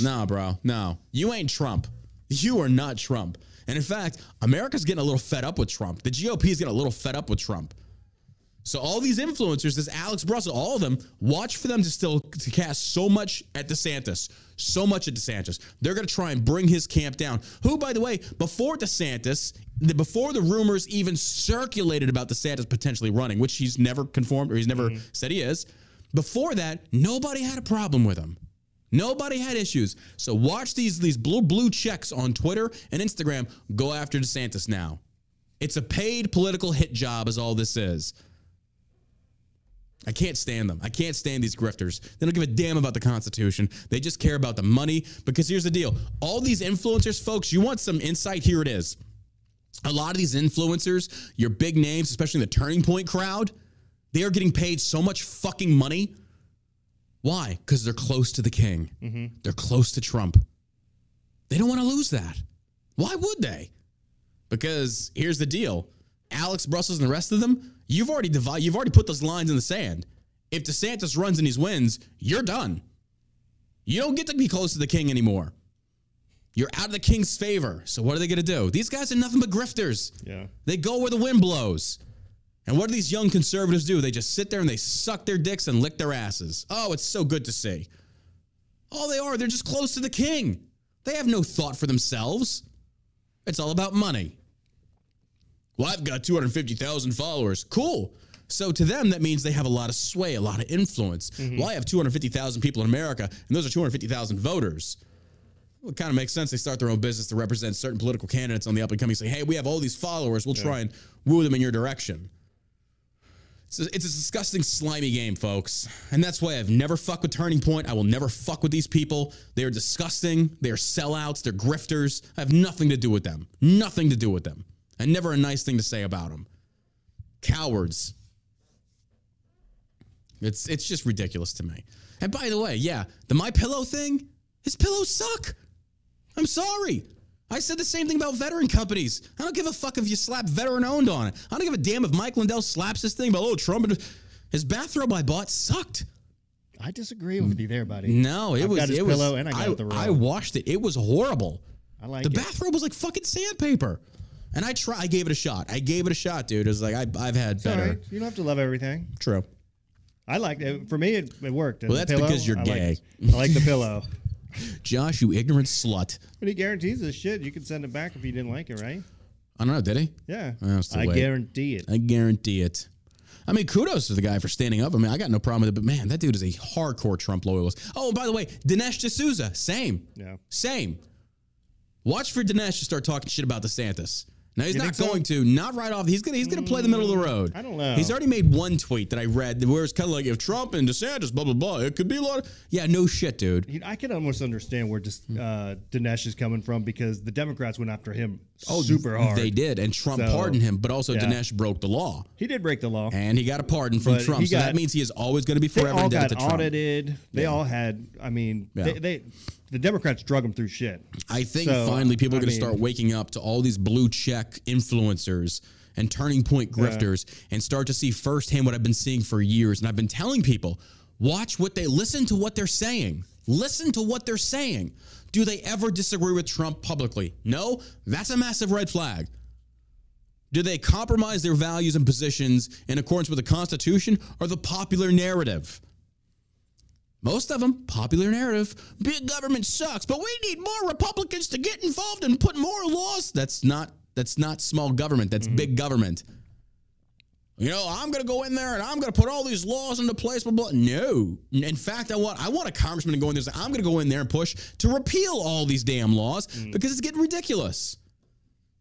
Speaker 1: Nah, bro. No, you ain't Trump. You are not Trump. And in fact, America's getting a little fed up with Trump. The GOP is getting a little fed up with Trump. So all these influencers, this Alex Russell, all of them, watch for them to still to cast so much at DeSantis, so much at DeSantis. They're going to try and bring his camp down. Who, by the way, before DeSantis, the, before the rumors even circulated about DeSantis potentially running, which he's never confirmed or he's never mm-hmm. said he is, before that, nobody had a problem with him. Nobody had issues. So watch these these blue blue checks on Twitter and Instagram go after DeSantis now. It's a paid political hit job, is all this is. I can't stand them. I can't stand these grifters. They don't give a damn about the Constitution. They just care about the money. Because here's the deal all these influencers, folks, you want some insight? Here it is. A lot of these influencers, your big names, especially the Turning Point crowd, they are getting paid so much fucking money. Why? Because they're close to the king. Mm-hmm. They're close to Trump. They don't want to lose that. Why would they? Because here's the deal. Alex Brussels and the rest of them, you've already divided, you've already put those lines in the sand. If DeSantis runs and he wins, you're done. You don't get to be close to the king anymore. You're out of the king's favor. So what are they going to do? These guys are nothing but grifters.
Speaker 2: Yeah.
Speaker 1: They go where the wind blows. And what do these young conservatives do? They just sit there and they suck their dicks and lick their asses. Oh, it's so good to see. All they are, they're just close to the king. They have no thought for themselves. It's all about money. Well, I've got 250,000 followers. Cool. So to them, that means they have a lot of sway, a lot of influence. Mm-hmm. Well, I have 250,000 people in America, and those are 250,000 voters. Well, it kind of makes sense. They start their own business to represent certain political candidates on the up and coming. Say, hey, we have all these followers. We'll try and woo them in your direction. It's a, it's a disgusting, slimy game, folks. And that's why I've never fucked with Turning Point. I will never fuck with these people. They are disgusting. They are sellouts. They're grifters. I have nothing to do with them. Nothing to do with them. And never a nice thing to say about them. Cowards. It's it's just ridiculous to me. And by the way, yeah, the My Pillow thing, his pillows suck. I'm sorry. I said the same thing about veteran companies. I don't give a fuck if you slap veteran owned on it. I don't give a damn if Mike Lindell slaps this thing about oh Trump. His bathrobe I bought sucked.
Speaker 2: I disagree with you there, buddy.
Speaker 1: No, it
Speaker 2: I've
Speaker 1: was
Speaker 2: got his
Speaker 1: it was.
Speaker 2: and I got the robe.
Speaker 1: I washed it. It was horrible.
Speaker 2: I like
Speaker 1: the
Speaker 2: it.
Speaker 1: bathrobe was like fucking sandpaper. And I try. I gave it a shot. I gave it a shot, dude. It was like I, I've had
Speaker 2: It's
Speaker 1: better.
Speaker 2: right. You don't have to love everything.
Speaker 1: True.
Speaker 2: I liked it. For me, it, it worked. And
Speaker 1: Well,
Speaker 2: the
Speaker 1: that's
Speaker 2: pillow,
Speaker 1: because you're
Speaker 2: I
Speaker 1: gay.
Speaker 2: I like the pillow.
Speaker 1: Josh, you ignorant slut.
Speaker 2: But he guarantees this shit. You can send it back if you didn't like it, right?
Speaker 1: I don't know. Did he?
Speaker 2: Yeah.
Speaker 1: Oh, it's too
Speaker 2: I
Speaker 1: late.
Speaker 2: guarantee it.
Speaker 1: I guarantee it. I mean, kudos to the guy for standing up. I mean, I got no problem with it, but man, that dude is a hardcore Trump loyalist. Oh, and by the way, Dinesh D'Souza, same.
Speaker 2: Yeah.
Speaker 1: Same. Watch for Dinesh to start talking shit about DeSantis. Now he's
Speaker 2: You
Speaker 1: not
Speaker 2: think so?
Speaker 1: going to, not right off. He's gonna he's gonna play the middle of the road.
Speaker 2: I don't know.
Speaker 1: He's already made one tweet that I read where it's kind of like if Trump and DeSantis, blah blah blah, it could be a lot. Of, yeah, no shit, dude.
Speaker 2: He- I can almost understand where just uh, Dinesh is coming from because the Democrats went after him
Speaker 1: Oh,
Speaker 2: super hard.
Speaker 1: They did, and Trump
Speaker 2: So,
Speaker 1: pardoned him, but also
Speaker 2: yeah.
Speaker 1: Dinesh broke the law,
Speaker 2: He did break the law.
Speaker 1: and he got a pardon from
Speaker 2: But
Speaker 1: Trump. so that means he is always going to be
Speaker 2: They
Speaker 1: forever
Speaker 2: all
Speaker 1: indebted
Speaker 2: got
Speaker 1: to Trump.
Speaker 2: audited. They all had. I mean,
Speaker 1: Yeah.
Speaker 2: they, they the Democrats drug them through shit.
Speaker 1: I think
Speaker 2: So,
Speaker 1: finally people are going to start waking up to all these blue check influencers and turning point grifters and start to see firsthand what I've been seeing for years. And I've been telling people, watch what they listen to what they're saying. Listen to what they're saying. Do they ever disagree with Trump publicly? No, that's a massive red flag. Do they compromise their values and positions in accordance with the Constitution or the popular narrative? Most of them, popular narrative. Big government sucks, but we need more Republicans to get involved and put more laws. That's not that's not small government. That's mm-hmm. big government. You know, I'm going to go in there and I'm going to put all these laws into place. Blah, blah. No, in fact, I want I want a congressman to go in there. And say, I'm going to go in there and push to repeal all these damn laws mm. because it's getting ridiculous.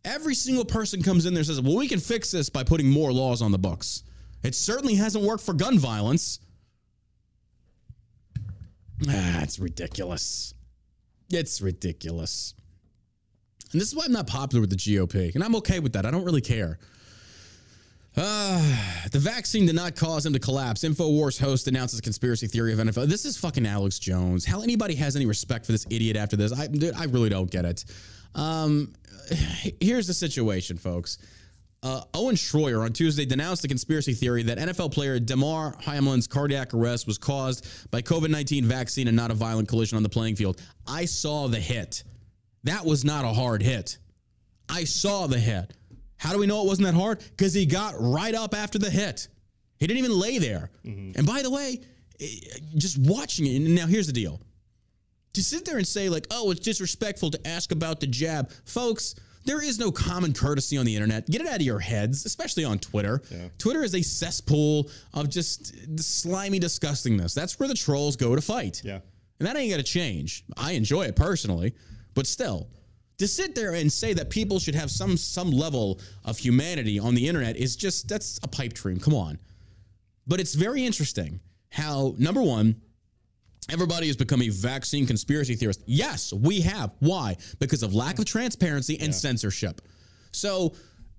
Speaker 1: Every single person comes in there and says, "Well, we can fix this by putting more laws on the books." It certainly hasn't worked for gun violence. Ah, it's ridiculous. It's ridiculous. And this is why I'm not popular with the GOP. And I'm okay with that. I don't really care. Uh, the vaccine did not cause him to collapse. InfoWars host announces conspiracy theory of NFL. This is fucking Alex Jones. How anybody has any respect for this idiot after this? I, dude, I really don't get it. Um, here's the situation, folks. Uh, Owen Schroyer on Tuesday denounced the conspiracy theory that NFL player Damar Hamlin's cardiac arrest was caused by COVID 19 vaccine and not a violent collision on the playing field. I saw the hit. That was not a hard hit. I saw the hit. How do we know it wasn't that hard? Because he got right up after the hit. He didn't even lay there. Mm-hmm. And by the way, eh, just watching it, and now here's the deal. To sit there and say, like, oh, it's disrespectful to ask about the jab, folks, there is no common courtesy on the internet. Get it out of your heads, especially on Twitter. Yeah. Twitter is a cesspool of just slimy disgustingness. That's where the trolls go to fight.
Speaker 2: Yeah.
Speaker 1: And that ain't going to change. I enjoy it personally, but still, to sit there and say that people should have some some level of humanity on the internet is just that's a pipe dream. Come on. But it's very interesting how number one, everybody has become a vaccine conspiracy theorist. Yes, we have. Why? Because of lack of transparency and yeah. censorship. So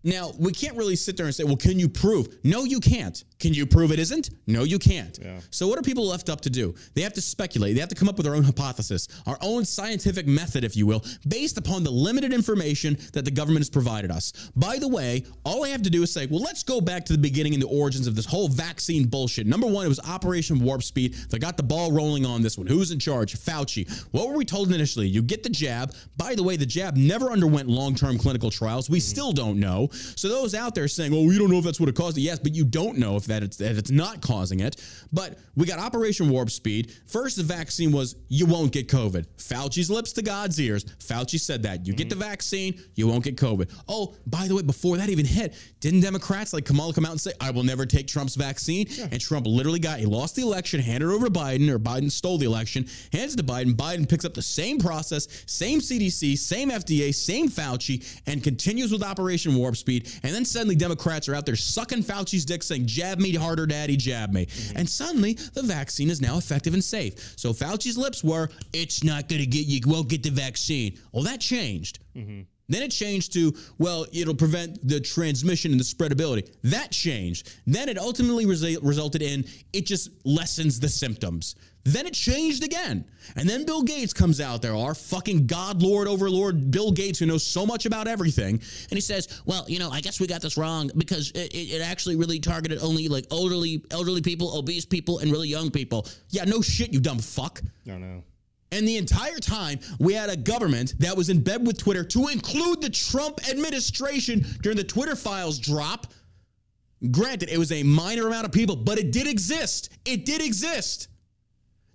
Speaker 1: now, we can't really sit there and say, well, can you prove? No, you can't. Can you prove it isn't? No, you can't. Yeah. So, what are people left up to do? They have to speculate. They have to come up with their own hypothesis, our own scientific method, if you will, based upon the limited information that the government has provided us. By the way, all I have to do is say, well, let's go back to the beginning and the origins of this whole vaccine bullshit. Number one, it was Operation Warp Speed that got the ball rolling on this one. Who's in charge? Fauci. What were we told initially? You get the jab. By the way, the jab never underwent long term clinical trials. We mm-hmm. still don't know. So those out there saying, "Oh, we don't know if that's what it caused it," yes, but you don't know if that it's that it's not causing it. But we got Operation Warp Speed. First, the vaccine was you won't get COVID. Fauci's lips to God's ears. Fauci said that you mm-hmm. get the vaccine, you won't get COVID. Oh, by the way, before that even hit, didn't Democrats like Kamala come out and say, "I will never take Trump's vaccine"? Yeah. And Trump literally got he lost the election, handed over to Biden, or Biden stole the election, hands it to Biden. Biden picks up the same process, same CDC, same FDA, same Fauci, and continues with Operation Warp Speed. And then suddenly Democrats are out there sucking Fauci's dick saying, jab me harder, daddy, jab me. Mm-hmm. And suddenly the vaccine is now effective and safe. So Fauci's lips were, it's not going to get you, won't get the vaccine. Well, that changed. Mm-hmm. Then it changed to, well, it'll prevent the transmission and the spreadability. That changed. Then it ultimately resulted in it just lessens the symptoms. Then it changed again. And then Bill Gates comes out there, our fucking God, Lord, Overlord, Bill Gates, who knows so much about everything. And he says, well, you know, I guess we got this wrong because it, it, actually really targeted only like elderly, elderly people, obese people, and really young people. Yeah, no shit, you dumb fuck.
Speaker 2: No, no.
Speaker 1: And the entire time, we had a government that was in bed with Twitter to include the Trump administration during the Twitter files drop. Granted, it was a minor amount of people, but it did exist. It did exist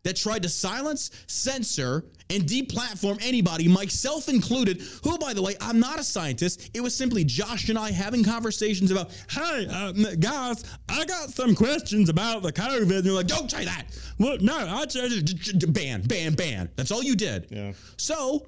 Speaker 1: that tried to silence, censor, and deplatform anybody, myself included, who, by the way, I'm not a scientist. It was simply Josh and I having conversations about, hey, uh, guys, I got some questions about the COVID. And you're like, don't say that. Well, no, I just ban, ban, ban. That's all you did.
Speaker 2: Yeah.
Speaker 1: So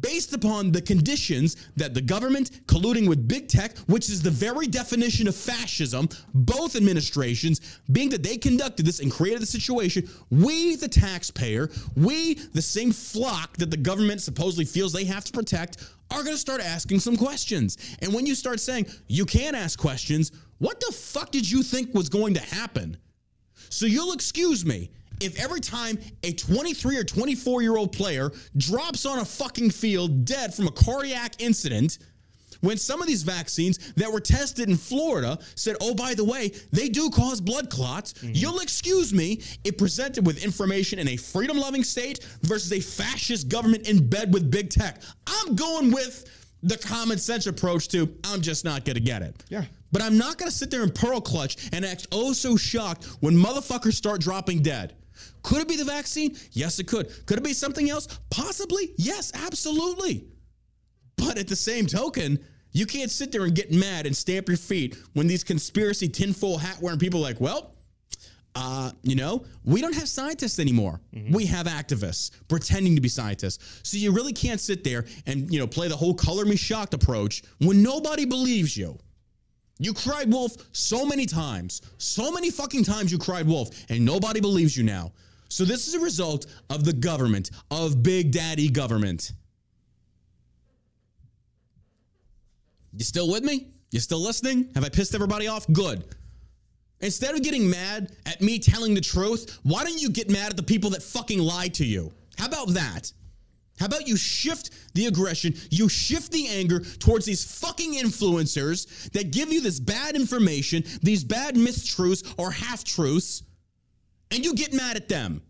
Speaker 1: based upon the conditions that the government colluding with big tech, which is the very definition of fascism, both administrations, being that they conducted this and created the situation, we, the taxpayer, we, the same flock that the government supposedly feels they have to protect, are going to start asking some questions. And when you start saying you can't ask questions, what the fuck did you think was going to happen? So you'll excuse me if every time a 23 or 24 year old player drops on a fucking field dead from a cardiac incident, when some of these vaccines that were tested in Florida said, oh, by the way, they do cause blood clots, mm-hmm. you'll excuse me if presented with information in a freedom loving state versus a fascist government in bed with big tech. I'm going with the common sense approach to I'm just not going to get it.
Speaker 2: Yeah.
Speaker 1: But I'm not going to sit there and pearl clutch and act oh so shocked when motherfuckers start dropping dead. Could it be the vaccine? Yes, it could. Could it be something else? Possibly. Yes, absolutely. But at the same token, you can't sit there and get mad and stamp your feet when these conspiracy tinfoil hat wearing people are like, well, uh, you know, we don't have scientists anymore. Mm-hmm. We have activists pretending to be scientists. So you really can't sit there and, you know, play the whole color me shocked approach when nobody believes you. You cried wolf so many times, so many fucking times you cried wolf, and nobody believes you now. So this is a result of the government, of Big Daddy government. You still with me? You still listening? Have I pissed everybody off? Good. Instead of getting mad at me telling the truth, why don't you get mad at the people that fucking lied to you? How about that? How about you shift the aggression, you shift the anger towards these fucking influencers that give you this bad information, these bad mistruths or half truths, and you get mad at them?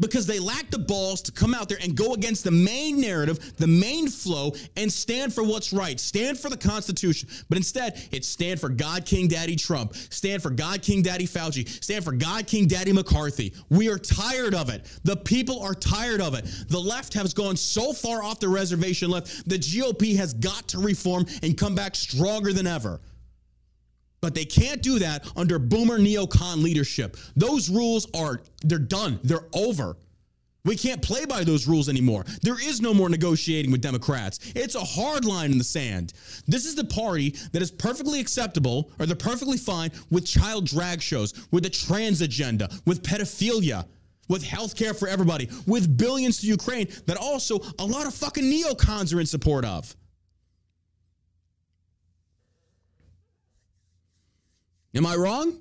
Speaker 1: Because they lack the balls to come out there and go against the main narrative, the main flow, and stand for what's right. Stand for the Constitution. But instead, it's stand for God King Daddy Trump, stand for God King Daddy Fauci, stand for God King Daddy McCarthy. We are tired of it. The people are tired of it. The left has gone so far off the reservation left. The GOP has got to reform and come back stronger than ever. But they can't do that under boomer neocon leadership. Those rules are they're done. They're over. We can't play by those rules anymore. There is no more negotiating with Democrats. It's a hard line in the sand. This is the party that is perfectly acceptable or they're perfectly fine with child drag shows, with the trans agenda, with pedophilia, with healthcare for everybody, with billions to Ukraine that also a lot of fucking neocons are in support of. Am I wrong?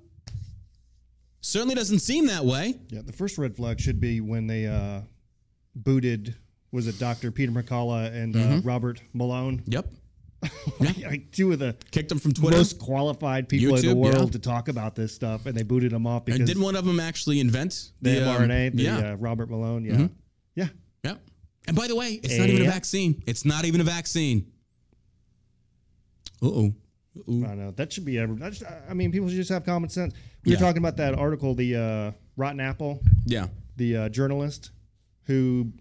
Speaker 1: Certainly doesn't seem that way.
Speaker 2: Yeah, the first red flag should be when they uh, booted, was it Dr. Peter McCullough and uh, mm-hmm. Robert Malone?
Speaker 1: Yep.
Speaker 2: like, like, two of the
Speaker 1: kicked them from Twitter.
Speaker 2: Most qualified people YouTube, in the world yeah. to talk about this stuff, and they booted them off because
Speaker 1: and did one of them actually invent
Speaker 2: the, the mRNA? Um, the, yeah, uh, Robert Malone. Yeah, mm-hmm. yeah,
Speaker 1: yeah. And by the way, it's not even a vaccine. It's not even a vaccine. Uh oh.
Speaker 2: Ooh. I know that should be ever. I mean, people should just have common sense. We yeah. were talking about that article, the uh, Rotten Apple.
Speaker 1: Yeah.
Speaker 2: The uh, journalist who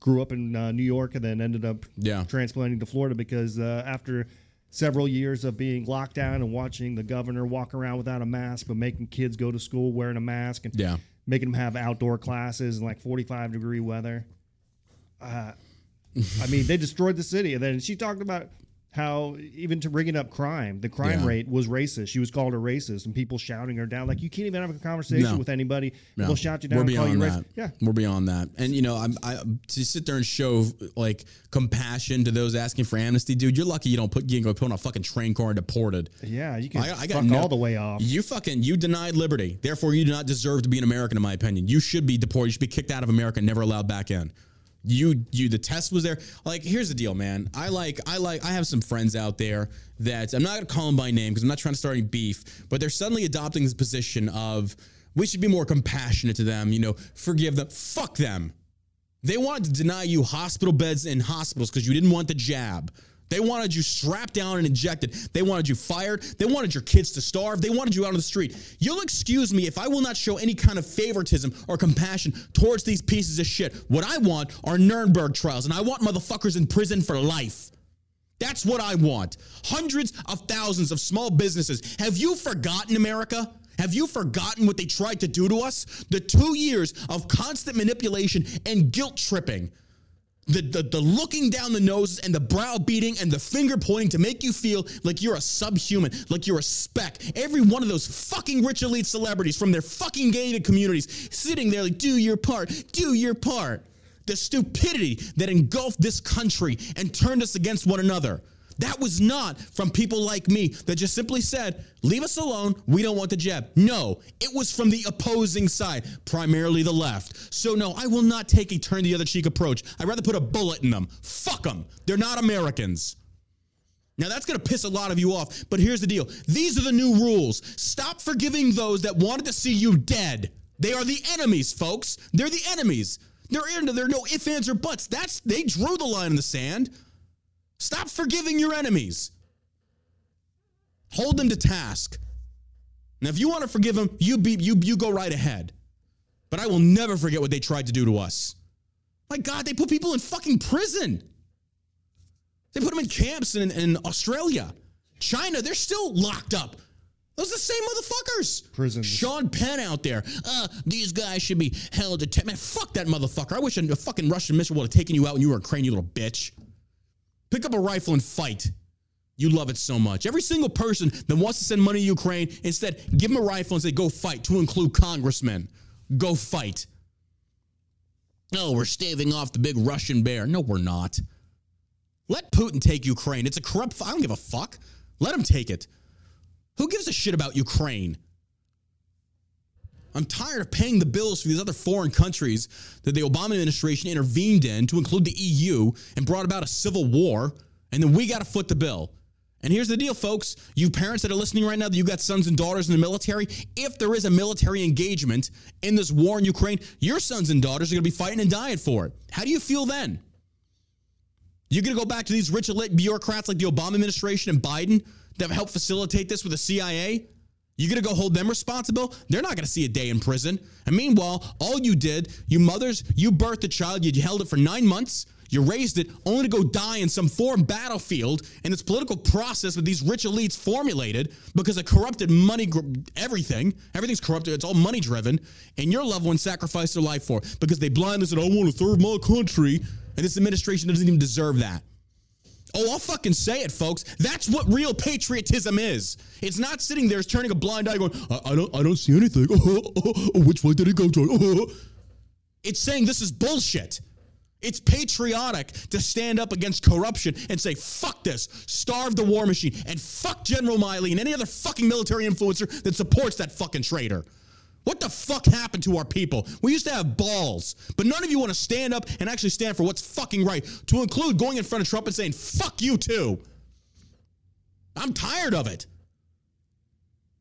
Speaker 2: grew up in uh, New York and then ended up
Speaker 1: yeah.
Speaker 2: transplanting to Florida because uh, after several years of being locked down and watching the governor walk around without a mask, but making kids go to school wearing a mask and
Speaker 1: yeah.
Speaker 2: making them have outdoor classes in like 45 degree weather. Uh, I mean, they destroyed the city. And then she talked about how even to bringing up crime, the crime yeah. rate was racist. She was called a racist, and people shouting her down. Like you can't even have a conversation no. with anybody. No. They'll shout you down.
Speaker 1: We're
Speaker 2: beyond
Speaker 1: that.
Speaker 2: Racist. Yeah,
Speaker 1: we're beyond that. And you know, I'm I, to sit there and show like compassion to those asking for amnesty, dude. You're lucky you don't put you can go put on a fucking train car and deported.
Speaker 2: Yeah, you can. I, I got no, all the way off.
Speaker 1: You fucking you denied liberty. Therefore, you do not deserve to be an American, in my opinion. You should be deported. You should be kicked out of America, and never allowed back in you you the test was there. Like here's the deal man. I like i like i have some friends out there that i'm not gonna call them by name because i'm not trying to start any beef but they're suddenly adopting this position of we should be more compassionate to them you know forgive them fuck them. They wanted to deny you hospital beds in hospitals because you didn't want the jab they wanted you strapped down and injected. They wanted you fired. They wanted your kids to starve. They wanted you out on the street. You'll excuse me if I will not show any kind of favoritism or compassion towards these pieces of shit. What I want are Nuremberg trials, and I want motherfuckers in prison for life. That's what I want. Hundreds of thousands of small businesses. Have you forgotten America? Have you forgotten what they tried to do to us? The two years of constant manipulation and guilt tripping the, the, the looking down the noses and the brow beating and the finger pointing to make you feel like you're a subhuman, like you're a speck. Every one of those fucking rich elite celebrities from their fucking gated communities sitting there like, do your part, do your part. The stupidity that engulfed this country and turned us against one another. That was not from people like me that just simply said, leave us alone. We don't want the jab. No, it was from the opposing side, primarily the left. So, no, I will not take a turn the other cheek approach. I'd rather put a bullet in them. Fuck them. They're not Americans. Now, that's going to piss a lot of you off, but here's the deal these are the new rules. Stop forgiving those that wanted to see you dead. They are the enemies, folks. They're the enemies. There are, no ifs, ands, or buts. That's they drew the line in the sand. Stop forgiving your enemies. Hold them to task. Now, if you want to forgive them, you be you you go right ahead. But I will never forget what they tried to do to us. My God, they put people in fucking prison. They put them in camps in, in Australia. China, they're still locked up. Those are the same motherfuckers.
Speaker 2: Prison.
Speaker 1: Sean Penn out there. Uh, these guys should be held to. Man, fuck that motherfucker. I wish a, a fucking Russian missile would have taken you out when you were a Ukraine, you little bitch. Pick up a rifle and fight. You love it so much. Every single person that wants to send money to Ukraine, instead, give them a rifle and say, go fight, to include congressmen. Go fight. No, we're staving off the big Russian bear. No, we're not. Let Putin take Ukraine. It's a corrupt. I don't give a fuck. Let him take it. Who gives a shit about Ukraine? I'm tired of paying the bills for these other foreign countries that the Obama administration intervened in to include the EU and brought about a civil war, and then we got to foot the bill. And here's the deal, folks. You parents that are listening right now, that you got sons and daughters in the military, if there is a military engagement in this war in Ukraine, your sons and daughters are going to be fighting and dying for it. How do you feel then? You're going to go back to these rich elite bureaucrats like the Obama administration and Biden that helped facilitate this with the CIA? You gonna go hold them responsible? They're not gonna see a day in prison. And meanwhile, all you did, you mothers, you birthed a child, you held it for nine months, you raised it only to go die in some foreign battlefield in this political process that these rich elites formulated because of corrupted money, everything. Everything's corrupted. It's all money driven. And your loved ones sacrificed their life for because they blindly said, I want to serve my country. And this administration doesn't even deserve that. Oh, I'll fucking say it, folks. That's what real patriotism is. It's not sitting there turning a blind eye, going, I, I don't, I don't see anything. Oh, oh, oh, which way did it go to? It's saying this is bullshit. It's patriotic to stand up against corruption and say, fuck this, starve the war machine, and fuck General Milley and any other fucking military influencer that supports that fucking traitor. What the fuck happened to our people? We used to have balls, but none of you want to stand up and actually stand for what's fucking right, to include going in front of Trump and saying, fuck you too. I'm tired of it.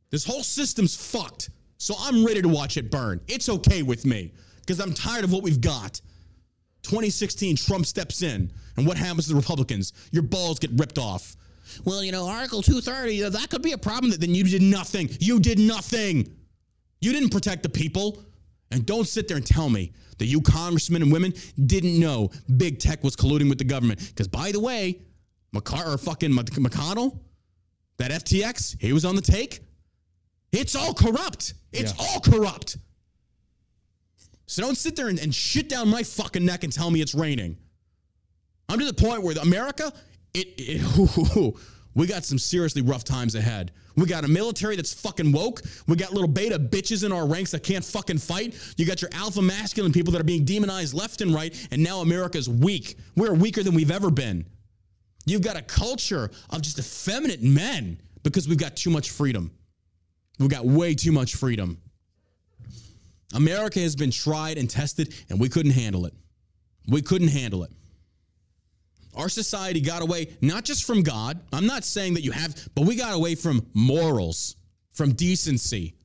Speaker 1: This whole system's fucked. So I'm ready to watch it burn. It's okay with me because I'm tired of what we've got. 2016, Trump steps in, and what happens to the Republicans? Your balls get ripped off. Well, you know, Article 230, that could be a problem. That then you did nothing. You did nothing. You didn't protect the people. And don't sit there and tell me that you congressmen and women didn't know big tech was colluding with the government. Because by the way, McCar- or fucking McConnell, that FTX, he was on the take. It's all corrupt. It's yeah. all corrupt. So don't sit there and, and shit down my fucking neck and tell me it's raining. I'm to the point where America, it, it we got some seriously rough times ahead. We got a military that's fucking woke. We got little beta bitches in our ranks that can't fucking fight. You got your alpha masculine people that are being demonized left and right, and now America's weak. We're weaker than we've ever been. You've got a culture of just effeminate men because we've got too much freedom. We've got way too much freedom. America has been tried and tested, and we couldn't handle it. We couldn't handle it. Our society got away not just from God. I'm not saying that you have, but we got away from morals, from decency.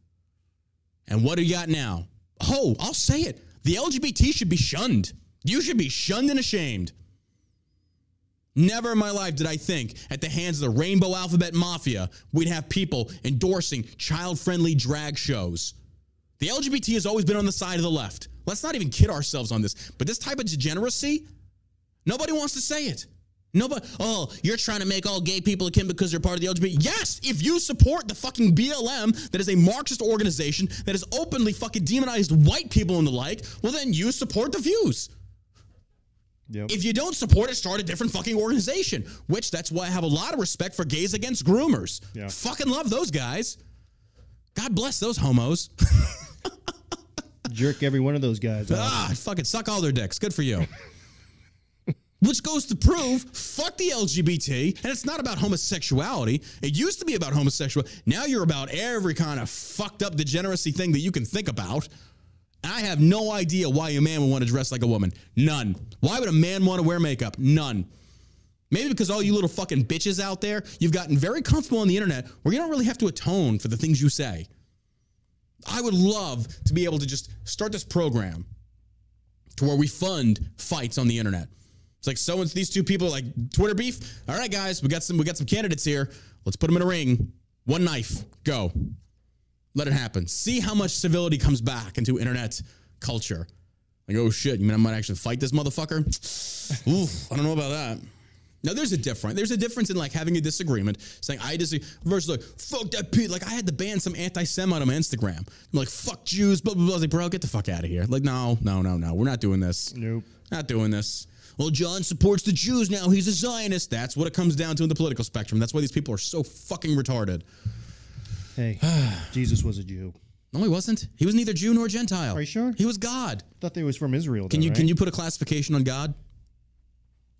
Speaker 1: And what do you got now? Oh, I'll say it. The LGBT should be shunned. You should be shunned and ashamed. Never in my life did I think at the hands of the Rainbow Alphabet Mafia we'd have people endorsing child friendly drag shows. The LGBT has always been on the side of the left. Let's not even kid ourselves on this. But this type of degeneracy, Nobody wants to say it. Nobody, oh, you're trying to make all gay people akin because they're part of the LGBT. Yes, if you support the fucking BLM, that is a Marxist organization that has openly fucking demonized white people and the like, well, then you support the views. Yep. If you don't support it, start a different fucking organization. Which that's why I have a lot of respect for gays against groomers. Yeah. Fucking love those guys. God bless those homos.
Speaker 2: Jerk every one of those guys.
Speaker 1: Ah, fucking suck all their dicks. Good for you. Which goes to prove, fuck the LGBT, and it's not about homosexuality. It used to be about homosexuality. Now you're about every kind of fucked up degeneracy thing that you can think about. I have no idea why a man would want to dress like a woman. None. Why would a man want to wear makeup? None. Maybe because all you little fucking bitches out there, you've gotten very comfortable on the internet where you don't really have to atone for the things you say. I would love to be able to just start this program to where we fund fights on the internet. It's like so and these two people like Twitter beef. All right, guys, we got some we got some candidates here. Let's put them in a ring. One knife. Go. Let it happen. See how much civility comes back into internet culture. Like, oh shit, you mean I might actually fight this motherfucker? Ooh, I don't know about that. Now there's a difference. There's a difference in like having a disagreement, saying I disagree versus like fuck that Pete. Like I had to ban some anti-Semite on my Instagram. I'm like fuck Jews, blah blah blah. I was like, bro, get the fuck out of here. Like no, no, no, no. We're not doing this.
Speaker 2: Nope.
Speaker 1: Not doing this well, John supports the Jews now. He's a Zionist. That's what it comes down to in the political spectrum. That's why these people are so fucking retarded.
Speaker 2: Hey, Jesus was a Jew.
Speaker 1: No, he wasn't. He was neither Jew nor Gentile.
Speaker 2: Are you sure?
Speaker 1: He was God.
Speaker 2: I thought he was from Israel.
Speaker 1: Can
Speaker 2: though,
Speaker 1: you
Speaker 2: right?
Speaker 1: can you put a classification on God?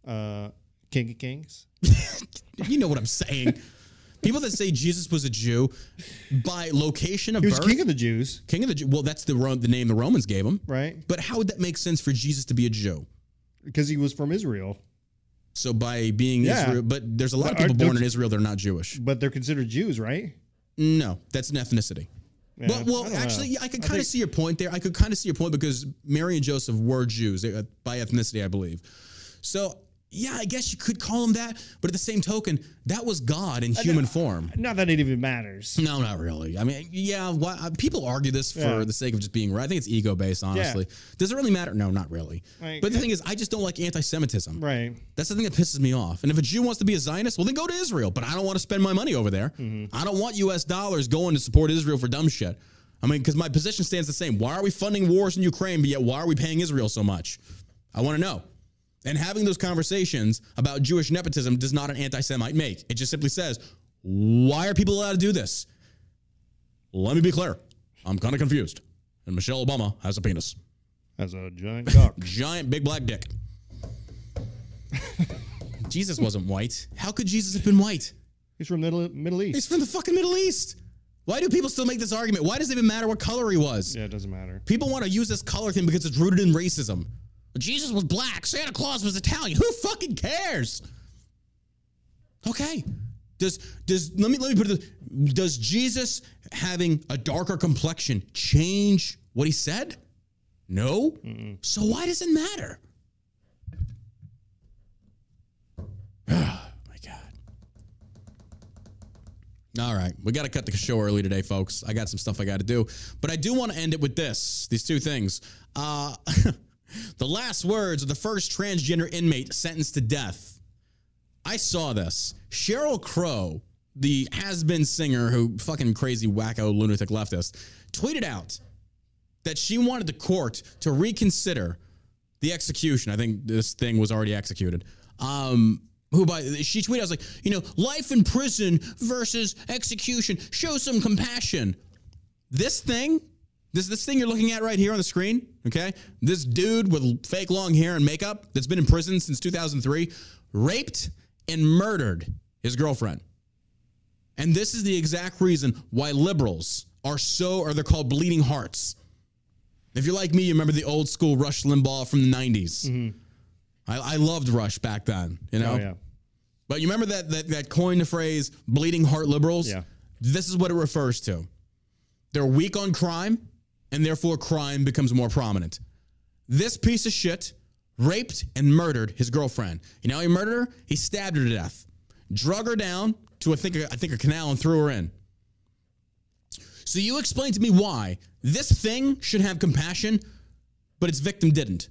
Speaker 2: Uh, King of Kings.
Speaker 1: you know what I'm saying. People that say Jesus was a Jew by location of
Speaker 2: He was
Speaker 1: birth,
Speaker 2: king of the Jews,
Speaker 1: king of the Jew. Well, that's the Ro- the name the Romans gave him,
Speaker 2: right?
Speaker 1: But how would that make sense for Jesus to be a Jew?
Speaker 2: Because he was from Israel.
Speaker 1: So by being
Speaker 2: Yeah.
Speaker 1: Israel, but there's a lot of
Speaker 2: But
Speaker 1: people born in Israel that are not Jewish.
Speaker 2: But they're considered Jews, right?
Speaker 1: No, that's an ethnicity.
Speaker 2: Yeah,
Speaker 1: Well, well,
Speaker 2: I know.
Speaker 1: actually, yeah, I could kind of see your point there. I could kind of see your point because Mary and Joseph were Jews uh, by ethnicity, I believe. So, yeah, I guess you could call him that. But at the same token, that was God in uh, human form.
Speaker 2: Uh, not that it even matters.
Speaker 1: No, not really. I mean, yeah, why, uh, people argue this for
Speaker 2: Yeah.
Speaker 1: the sake of just being right. I think it's ego based, honestly. Does it really matter? No, not really.
Speaker 2: Right.
Speaker 1: But the thing is, I just don't like anti Semitism.
Speaker 2: Right.
Speaker 1: That's the thing that pisses me off. And if a Jew wants to be a Zionist, well, then go to Israel. But I don't want to spend my money over there. Mm-hmm. I don't want U.S. dollars going to support Israel for dumb shit. I mean, because my position stands the same. Why are we funding wars in Ukraine, but yet why are we paying Israel so much? I want to know. And having those conversations about Jewish nepotism does not an anti Semite make. It just simply says, why are people allowed to do this? Let me be clear. I'm kind of confused. And Michelle Obama has a penis.
Speaker 2: As a giant cock.
Speaker 1: Giant big black dick. Jesus wasn't white. How could Jesus have been white?
Speaker 2: He's from Middle Middle East.
Speaker 1: He's from the fucking Middle East. Why do people still make this argument? Why does it even matter what color he was?
Speaker 2: Yeah, it doesn't matter.
Speaker 1: People want to use this color thing because it's rooted in racism. Jesus was black. Santa Claus was Italian. Who fucking cares? Okay. Does does let me let me put it this, does Jesus having a darker complexion change what he said? No. So why does it matter? Oh my god. All right, we got to cut the show early today, folks. I got some stuff I got to do, but I do want to end it with this: these two things. Uh, the last words of the first transgender inmate sentenced to death. I saw this. Sheryl Crow, the has-been singer who fucking crazy wacko lunatic leftist, tweeted out that she wanted the court to reconsider the execution. I think this thing was already executed. Um, who by she tweeted, I was like, you know, life in prison versus execution. Show some compassion. This thing, this this thing you're looking at right here on the screen, okay? This dude with fake long hair and makeup that's been in prison since 2003, raped and murdered his girlfriend. And this is the exact reason why liberals are so, or they're called bleeding hearts. If you're like me, you remember the old school Rush Limbaugh from the 90s. Mm-hmm. I, I loved Rush back then, you know?
Speaker 2: Oh yeah.
Speaker 1: But you remember that, that that coined the phrase bleeding heart liberals?
Speaker 2: Yeah.
Speaker 1: This is what it refers to. They're weak on crime, and therefore crime becomes more prominent. This piece of shit raped and murdered his girlfriend. You know he murdered her? He stabbed her to death, drug her down to I think I think a canal and threw her in. So you explain to me why this thing should have compassion, but its victim didn't.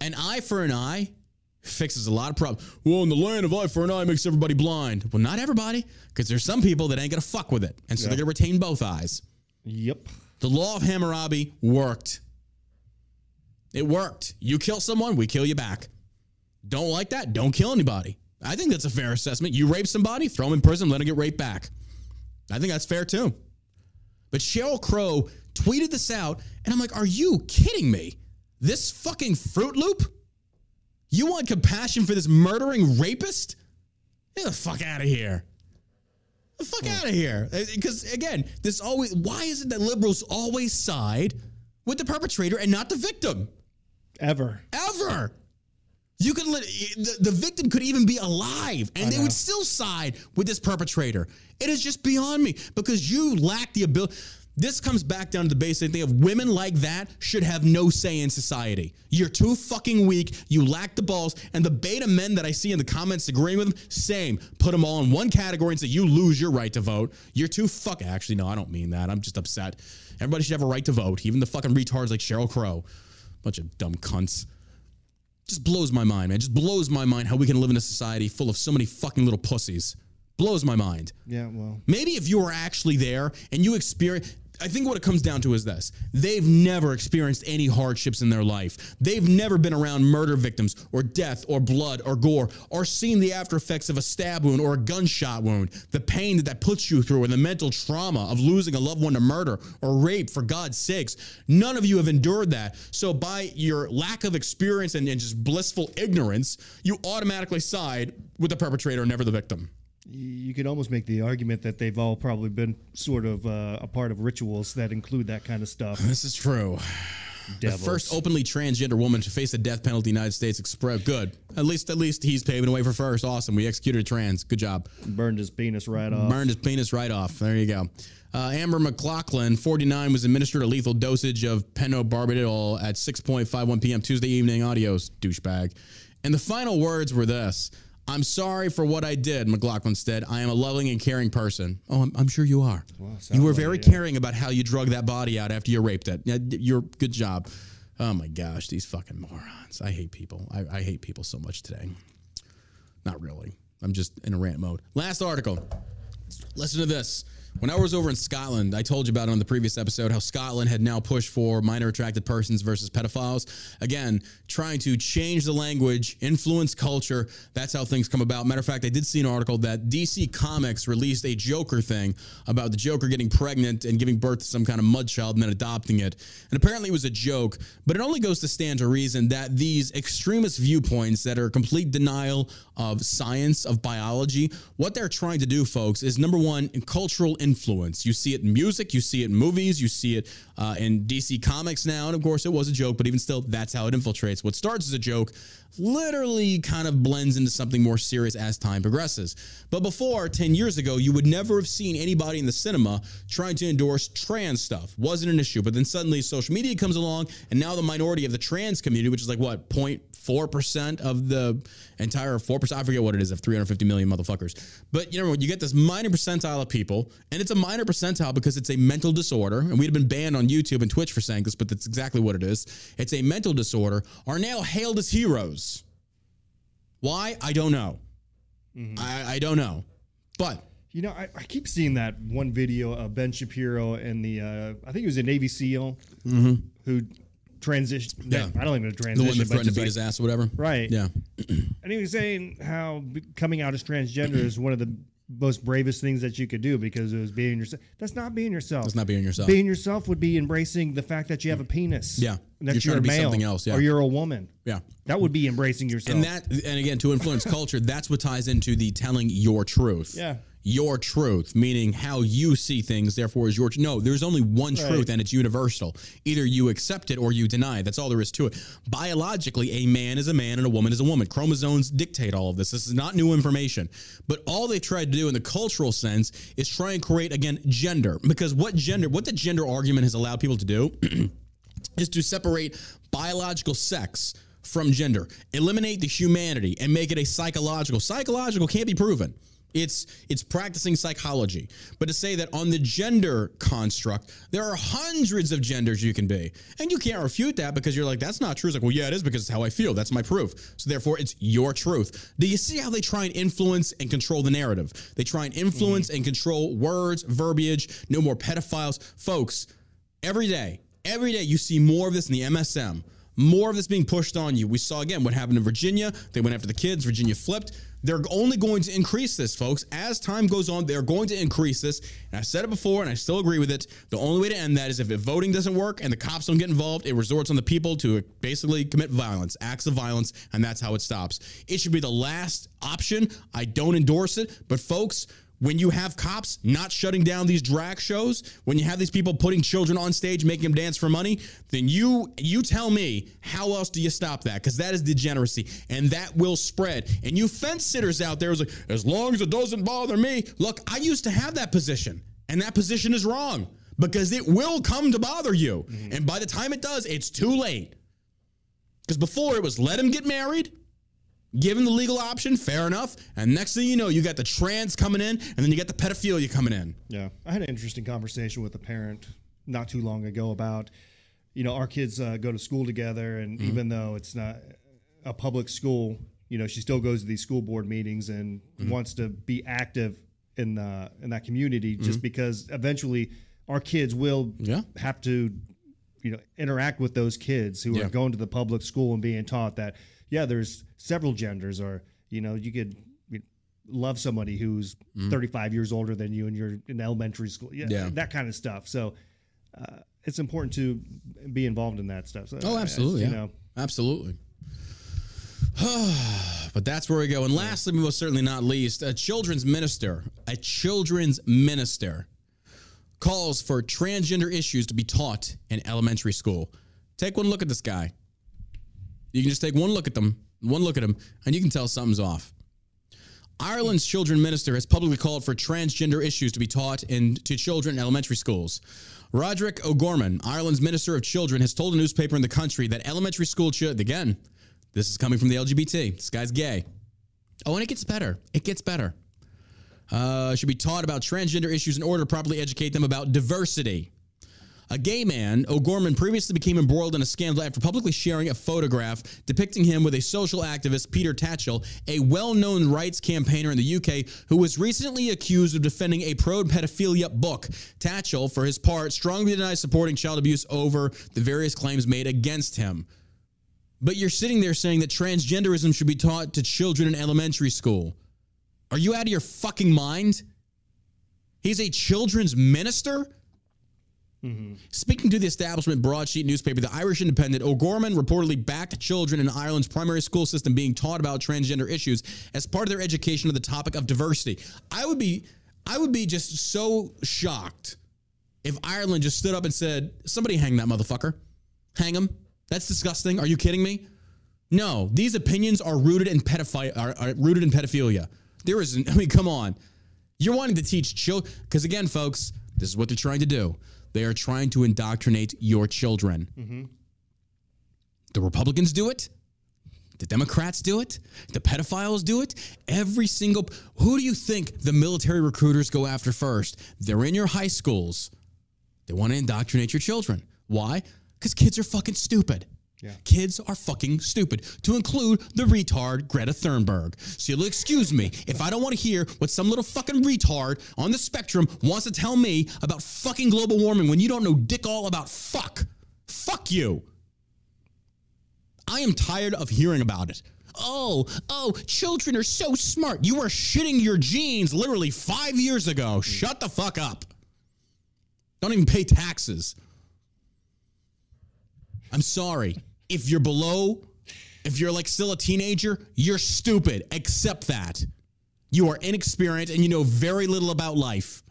Speaker 1: An eye for an eye fixes a lot of problems. Well, in the land of eye for an eye makes everybody blind. Well, not everybody, because there's some people that ain't gonna fuck with it, and so they're gonna retain both eyes.
Speaker 2: Yep.
Speaker 1: The law of Hammurabi worked. It worked. You kill someone, we kill you back. Don't like that? Don't kill anybody. I think that's a fair assessment. You rape somebody, throw them in prison, let them get raped back. I think that's fair too. But Sheryl Crow tweeted this out, and I'm like, are you kidding me? This fucking Fruit Loop? You want compassion for this murdering rapist? Get the fuck out of here. The fuck hmm. out of here. Uh, because again, this always why is it that liberals always side with the perpetrator and not the victim?
Speaker 2: Ever.
Speaker 1: Ever. You could let the, the victim could even be alive and they would still side with this perpetrator. It is just beyond me because you lack the ability. This comes back down to the basic thing of women like that should have no say in society. You're too fucking weak. You lack the balls. And the beta men that I see in the comments agreeing with them, same. Put them all in one category and say you lose your right to vote. You're too fuck. Actually, no, I don't mean that. I'm just upset. Everybody should have a right to vote, even the fucking retards like Sheryl Crow. Bunch of dumb cunts just blows my mind, man. Just blows my mind how we can live in a society full of so many fucking little pussies. Blows my mind.
Speaker 2: Yeah. Well.
Speaker 1: Maybe if you were actually there and you experience, I think what it comes down to is this they've never experienced any hardships in their life. They've never been around murder victims or death or blood or gore or seen the after effects of a stab wound or a gunshot wound, the pain that that puts you through and the mental trauma of losing a loved one to murder or rape, for God's sakes. None of you have endured that. So, by your lack of experience and, and just blissful ignorance, you automatically side with the perpetrator, never the victim
Speaker 2: you could almost make the argument that they've all probably been sort of uh, a part of rituals that include that kind of stuff.
Speaker 1: This is true. Devils. The first openly transgender woman to face the death penalty in the United States express good. At least at least he's paving the way for first. Awesome. We executed a trans. Good job.
Speaker 2: Burned his penis right off.
Speaker 1: Burned his penis right off. There you go. Uh, Amber McLaughlin, 49, was administered a lethal dosage of pentobarbital at 6.51 p.m. Tuesday evening. Audios, douchebag. And the final words were this I'm sorry for what I did, McLaughlin said. I am a loving and caring person. Oh, I'm, I'm sure you are. Well, you were like very it, yeah. caring about how you drug that body out after you raped it. You're good job. Oh my gosh, these fucking morons. I hate people. I, I hate people so much today. Not really. I'm just in a rant mode. Last article. Listen to this. When I was over in Scotland, I told you about it on the previous episode how Scotland had now pushed for minor attracted persons versus pedophiles. Again, trying to change the language, influence culture. That's how things come about. Matter of fact, I did see an article that DC Comics released a Joker thing about the Joker getting pregnant and giving birth to some kind of mud child and then adopting it. And apparently it was a joke, but it only goes to stand to reason that these extremist viewpoints that are complete denial of science, of biology, what they're trying to do, folks, is number one, cultural influence. You see it in music, you see it in movies, you see it uh, in DC Comics now. And of course, it was a joke, but even still, that's how it infiltrates. What starts as a joke literally kind of blends into something more serious as time progresses. But before, 10 years ago, you would never have seen anybody in the cinema trying to endorse trans stuff. Wasn't an issue. But then suddenly social media comes along, and now the minority of the trans community, which is like what, 0.4% of the entire 4%, I forget what it is, of 350 million motherfuckers. But you know, you get this minor percentile of people, and it's a minor percentile because it's a mental disorder, and we'd have been banned on YouTube and Twitch for saying this, but that's exactly what it is. It's a mental disorder, are now hailed as heroes. Why? I don't know. Mm-hmm. I, I don't know. But
Speaker 2: you know, I, I, keep seeing that one video of Ben Shapiro and the uh, I think he was a Navy SEAL mm-hmm. who transitioned. Yeah, I don't even know transition.
Speaker 1: The one that threatened to beat like, his ass or whatever.
Speaker 2: Right.
Speaker 1: Yeah.
Speaker 2: and he was saying how coming out as transgender is one of the most bravest things that you could do because it was being yourself. That's not being yourself.
Speaker 1: That's not being yourself.
Speaker 2: Being yourself would be embracing the fact that you have a penis.
Speaker 1: Yeah.
Speaker 2: And that you're, you're a male
Speaker 1: something else, yeah.
Speaker 2: or you're a woman.
Speaker 1: Yeah.
Speaker 2: That would be embracing yourself.
Speaker 1: And that and again to influence culture, that's what ties into the telling your truth.
Speaker 2: Yeah
Speaker 1: your truth, meaning how you see things, therefore is your truth. No, there's only one right. truth and it's universal. Either you accept it or you deny it. That's all there is to it. Biologically, a man is a man and a woman is a woman. Chromosomes dictate all of this. This is not new information. But all they tried to do in the cultural sense is try and create, again, gender. Because what gender, what the gender argument has allowed people to do is to separate biological sex from gender, eliminate the humanity, and make it a psychological. Psychological can't be proven. It's it's practicing psychology. But to say that on the gender construct, there are hundreds of genders you can be. And you can't refute that because you're like, that's not true. It's like, well, yeah, it is because it's how I feel. That's my proof. So therefore it's your truth. Do you see how they try and influence and control the narrative? They try and influence mm-hmm. and control words, verbiage, no more pedophiles. Folks, every day, every day you see more of this in the MSM. More of this being pushed on you. We saw again what happened in Virginia. They went after the kids. Virginia flipped. They're only going to increase this, folks. As time goes on, they're going to increase this. And I've said it before, and I still agree with it. The only way to end that is if voting doesn't work and the cops don't get involved, it resorts on the people to uh, basically commit violence, acts of violence, and that's how it stops. It should be the last option. I don't endorse it, but folks, when you have cops not shutting down these drag shows, when you have these people putting children on stage, making them dance for money, then you you tell me how else do you stop that? Because that is degeneracy, and that will spread. And you fence sitters out there, like, as long as it doesn't bother me. Look, I used to have that position, and that position is wrong because it will come to bother you, mm-hmm. and by the time it does, it's too late. Because before it was let him get married Given the legal option, fair enough. And next thing you know, you got the trans coming in, and then you got the pedophilia coming in.
Speaker 2: Yeah, I had an interesting conversation with a parent not too long ago about, you know, our kids uh, go to school together, and mm-hmm. even though it's not a public school, you know, she still goes to these school board meetings and mm-hmm. wants to be active in the in that community, just mm-hmm. because eventually our kids will
Speaker 1: Yeah.
Speaker 2: have to, you know, interact with those kids who
Speaker 1: Yeah.
Speaker 2: are going to the public school and being taught that, yeah, there's several genders, or you know, you could love somebody who's 35 years older than you and you're in elementary school, yeah.
Speaker 1: Yeah.
Speaker 2: that kind of stuff. So. Uh, it's important to be involved in that stuff. So,
Speaker 1: Oh,
Speaker 2: I- I-
Speaker 1: absolutely.
Speaker 2: You
Speaker 1: yeah.
Speaker 2: know,
Speaker 1: Absolutely. but that's where we go. And lastly, but most certainly not least, a children's minister, a children's minister calls for transgender issues to be taught in elementary school. Take one look at this guy. You can just take one look at them, one look at him, and you can tell something's off. Ireland's children minister has publicly called for transgender issues to be taught in, to children in elementary schools. Roderick O'Gorman, Ireland's minister of children, has told a newspaper in the country that elementary school children, again, this is coming from the LGBT. This guy's gay. Oh, and it gets better. It gets better. Uh, should be taught about transgender issues in order to properly educate them about diversity. A gay man, O'Gorman previously became embroiled in a scandal after publicly sharing a photograph depicting him with a social activist, Peter Tatchell, a well known rights campaigner in the UK who was recently accused of defending a pro pedophilia book. Tatchell, for his part, strongly denies supporting child abuse over the various claims made against him. But you're sitting there saying that transgenderism should be taught to children in elementary school. Are you out of your fucking mind? He's a children's minister? Mm-hmm. Speaking to the establishment broadsheet newspaper, the Irish Independent, O'Gorman reportedly backed children in Ireland's primary school system being taught about transgender issues as part of their education of the topic of diversity. I would be, I would be just so shocked if Ireland just stood up and said, "Somebody hang that motherfucker, hang him." That's disgusting. Are you kidding me? No, these opinions are rooted in pedophilia. Are, are rooted in pedophilia. There is, I mean, come on. You're wanting to teach children because again, folks, this is what they're trying to do. They are trying to indoctrinate your children. Mm-hmm. The Republicans do it. The Democrats do it. The pedophiles do it. Every single. Who do you think the military recruiters go after first? They're in your high schools. They want to indoctrinate your children. Why? Because kids are fucking stupid.
Speaker 2: Yeah.
Speaker 1: Kids are fucking stupid, to include the retard Greta Thunberg. So you'll excuse me if I don't want to hear what some little fucking retard on the spectrum wants to tell me about fucking global warming when you don't know dick all about fuck. Fuck you. I am tired of hearing about it. Oh, oh, children are so smart. You were shitting your jeans literally five years ago. Shut the fuck up. Don't even pay taxes. I'm sorry. If you're below, if you're like still a teenager, you're stupid. Accept that. You are inexperienced and you know very little about life.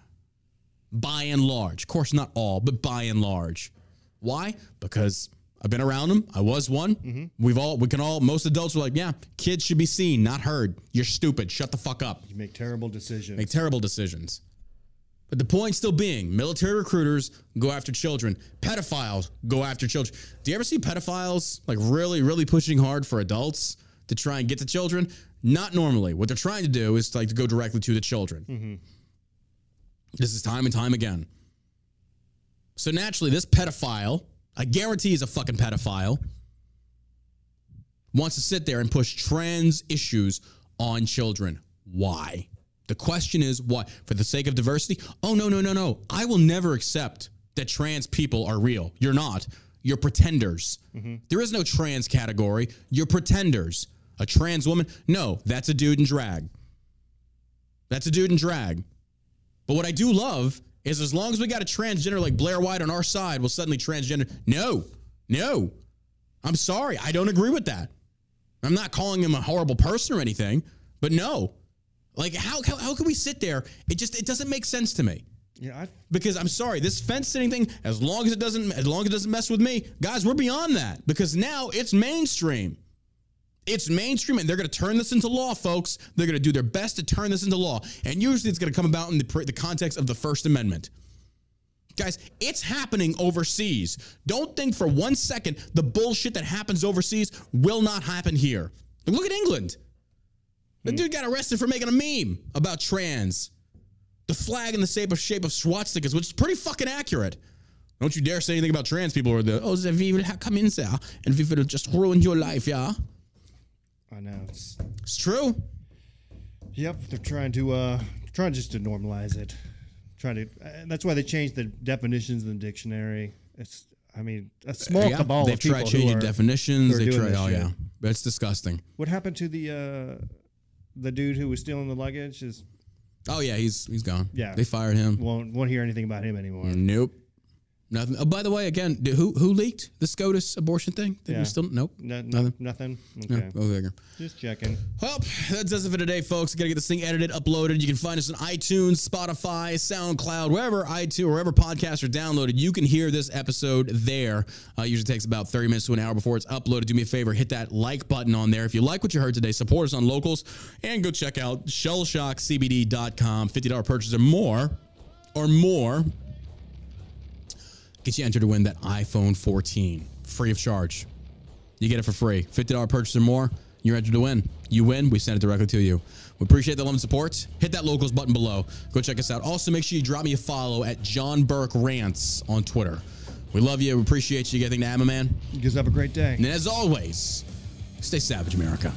Speaker 1: By and large. Of course, not all, but by and large. Why? Because I've been around them. I was one. Mm-hmm. We've all, we can all, most adults are like, yeah, kids should be seen, not heard. You're stupid. Shut the fuck up.
Speaker 2: you make terrible decisions.
Speaker 1: Make terrible decisions. But the point still being, military recruiters go after children. Pedophiles go after children. Do you ever see pedophiles like really, really pushing hard for adults to try and get to children? Not normally. What they're trying to do is like to go directly to the children. Mm-hmm. This is time and time again. So naturally, this pedophile, I guarantee he's a fucking pedophile, wants to sit there and push trans issues on children. Why? The question is why? For the sake of diversity? Oh, no, no, no, no. I will never accept that trans people are real. You're not. You're pretenders. Mm-hmm. There is no trans category. You're pretenders. A trans woman? No, that's a dude in drag. That's a dude in drag. But what I do love is as long as we got a transgender like Blair White on our side, we'll suddenly transgender. No, no. I'm sorry. I don't agree with that. I'm not calling him a horrible person or anything, but no. Like, how, how, how can we sit there? It just, it doesn't make sense to me.
Speaker 2: yeah, I,
Speaker 1: Because I'm sorry, this fence sitting thing, as long as it doesn't, as long as it doesn't mess with me, guys, we're beyond that. Because now it's mainstream. It's mainstream, and they're going to turn this into law, folks. They're going to do their best to turn this into law, and usually it's going to come about in the, the context of the First Amendment. Guys, it's happening overseas. Don't think for one second the bullshit that happens overseas will not happen here. Look at England. The dude got arrested for making a meme about trans. The flag in the shape of shape of swastikas, which is pretty fucking accurate. Don't you dare say anything about trans people or the oh, we will come in there and we will just ruin your life, yeah.
Speaker 2: I know. It's,
Speaker 1: It's true.
Speaker 2: yep, they're trying to uh trying just to normalize it. Trying to. Uh, that's why they changed the definitions in the dictionary. It's. I mean, a small yeah, cabal
Speaker 1: they've
Speaker 2: of people
Speaker 1: tried changing definitions. They tried. Oh shit. yeah, it's disgusting.
Speaker 2: What happened to the uh, the dude who was stealing the luggage? Is
Speaker 1: Oh yeah, he's he's gone.
Speaker 2: Yeah,
Speaker 1: they fired him.
Speaker 2: Won't won't hear anything about him anymore.
Speaker 1: Nope. Nothing. Oh, by the way, again, who who leaked the SCOTUS abortion thing? Did
Speaker 2: yeah.
Speaker 1: we still nope.
Speaker 2: No, nothing. Nothing. Okay.
Speaker 1: No.
Speaker 2: Just checking.
Speaker 1: Well, that does it for today, folks. Got to get this thing edited, uploaded. You can find us on iTunes, Spotify, SoundCloud, wherever iTunes, or wherever podcasts are downloaded. You can hear this episode there. Uh, usually takes about thirty minutes to an hour before it's uploaded. Do me a favor, hit that like button on there. If you like what you heard today, support us on locals, and go check out shellshockcbd.com. Fifty dollar purchase or more, or more Get you entered to win that iPhone 14 free of charge. You get it for free. $50 purchase or more, you're entered to win. You win, we send it directly to you. We appreciate the love and support. Hit that locals button below. Go check us out. Also, make sure you drop me a follow at John Burk Rants on Twitter. We love you. We appreciate you getting to Amma Man.
Speaker 2: You guys have a great day.
Speaker 1: And as always, stay savage, America.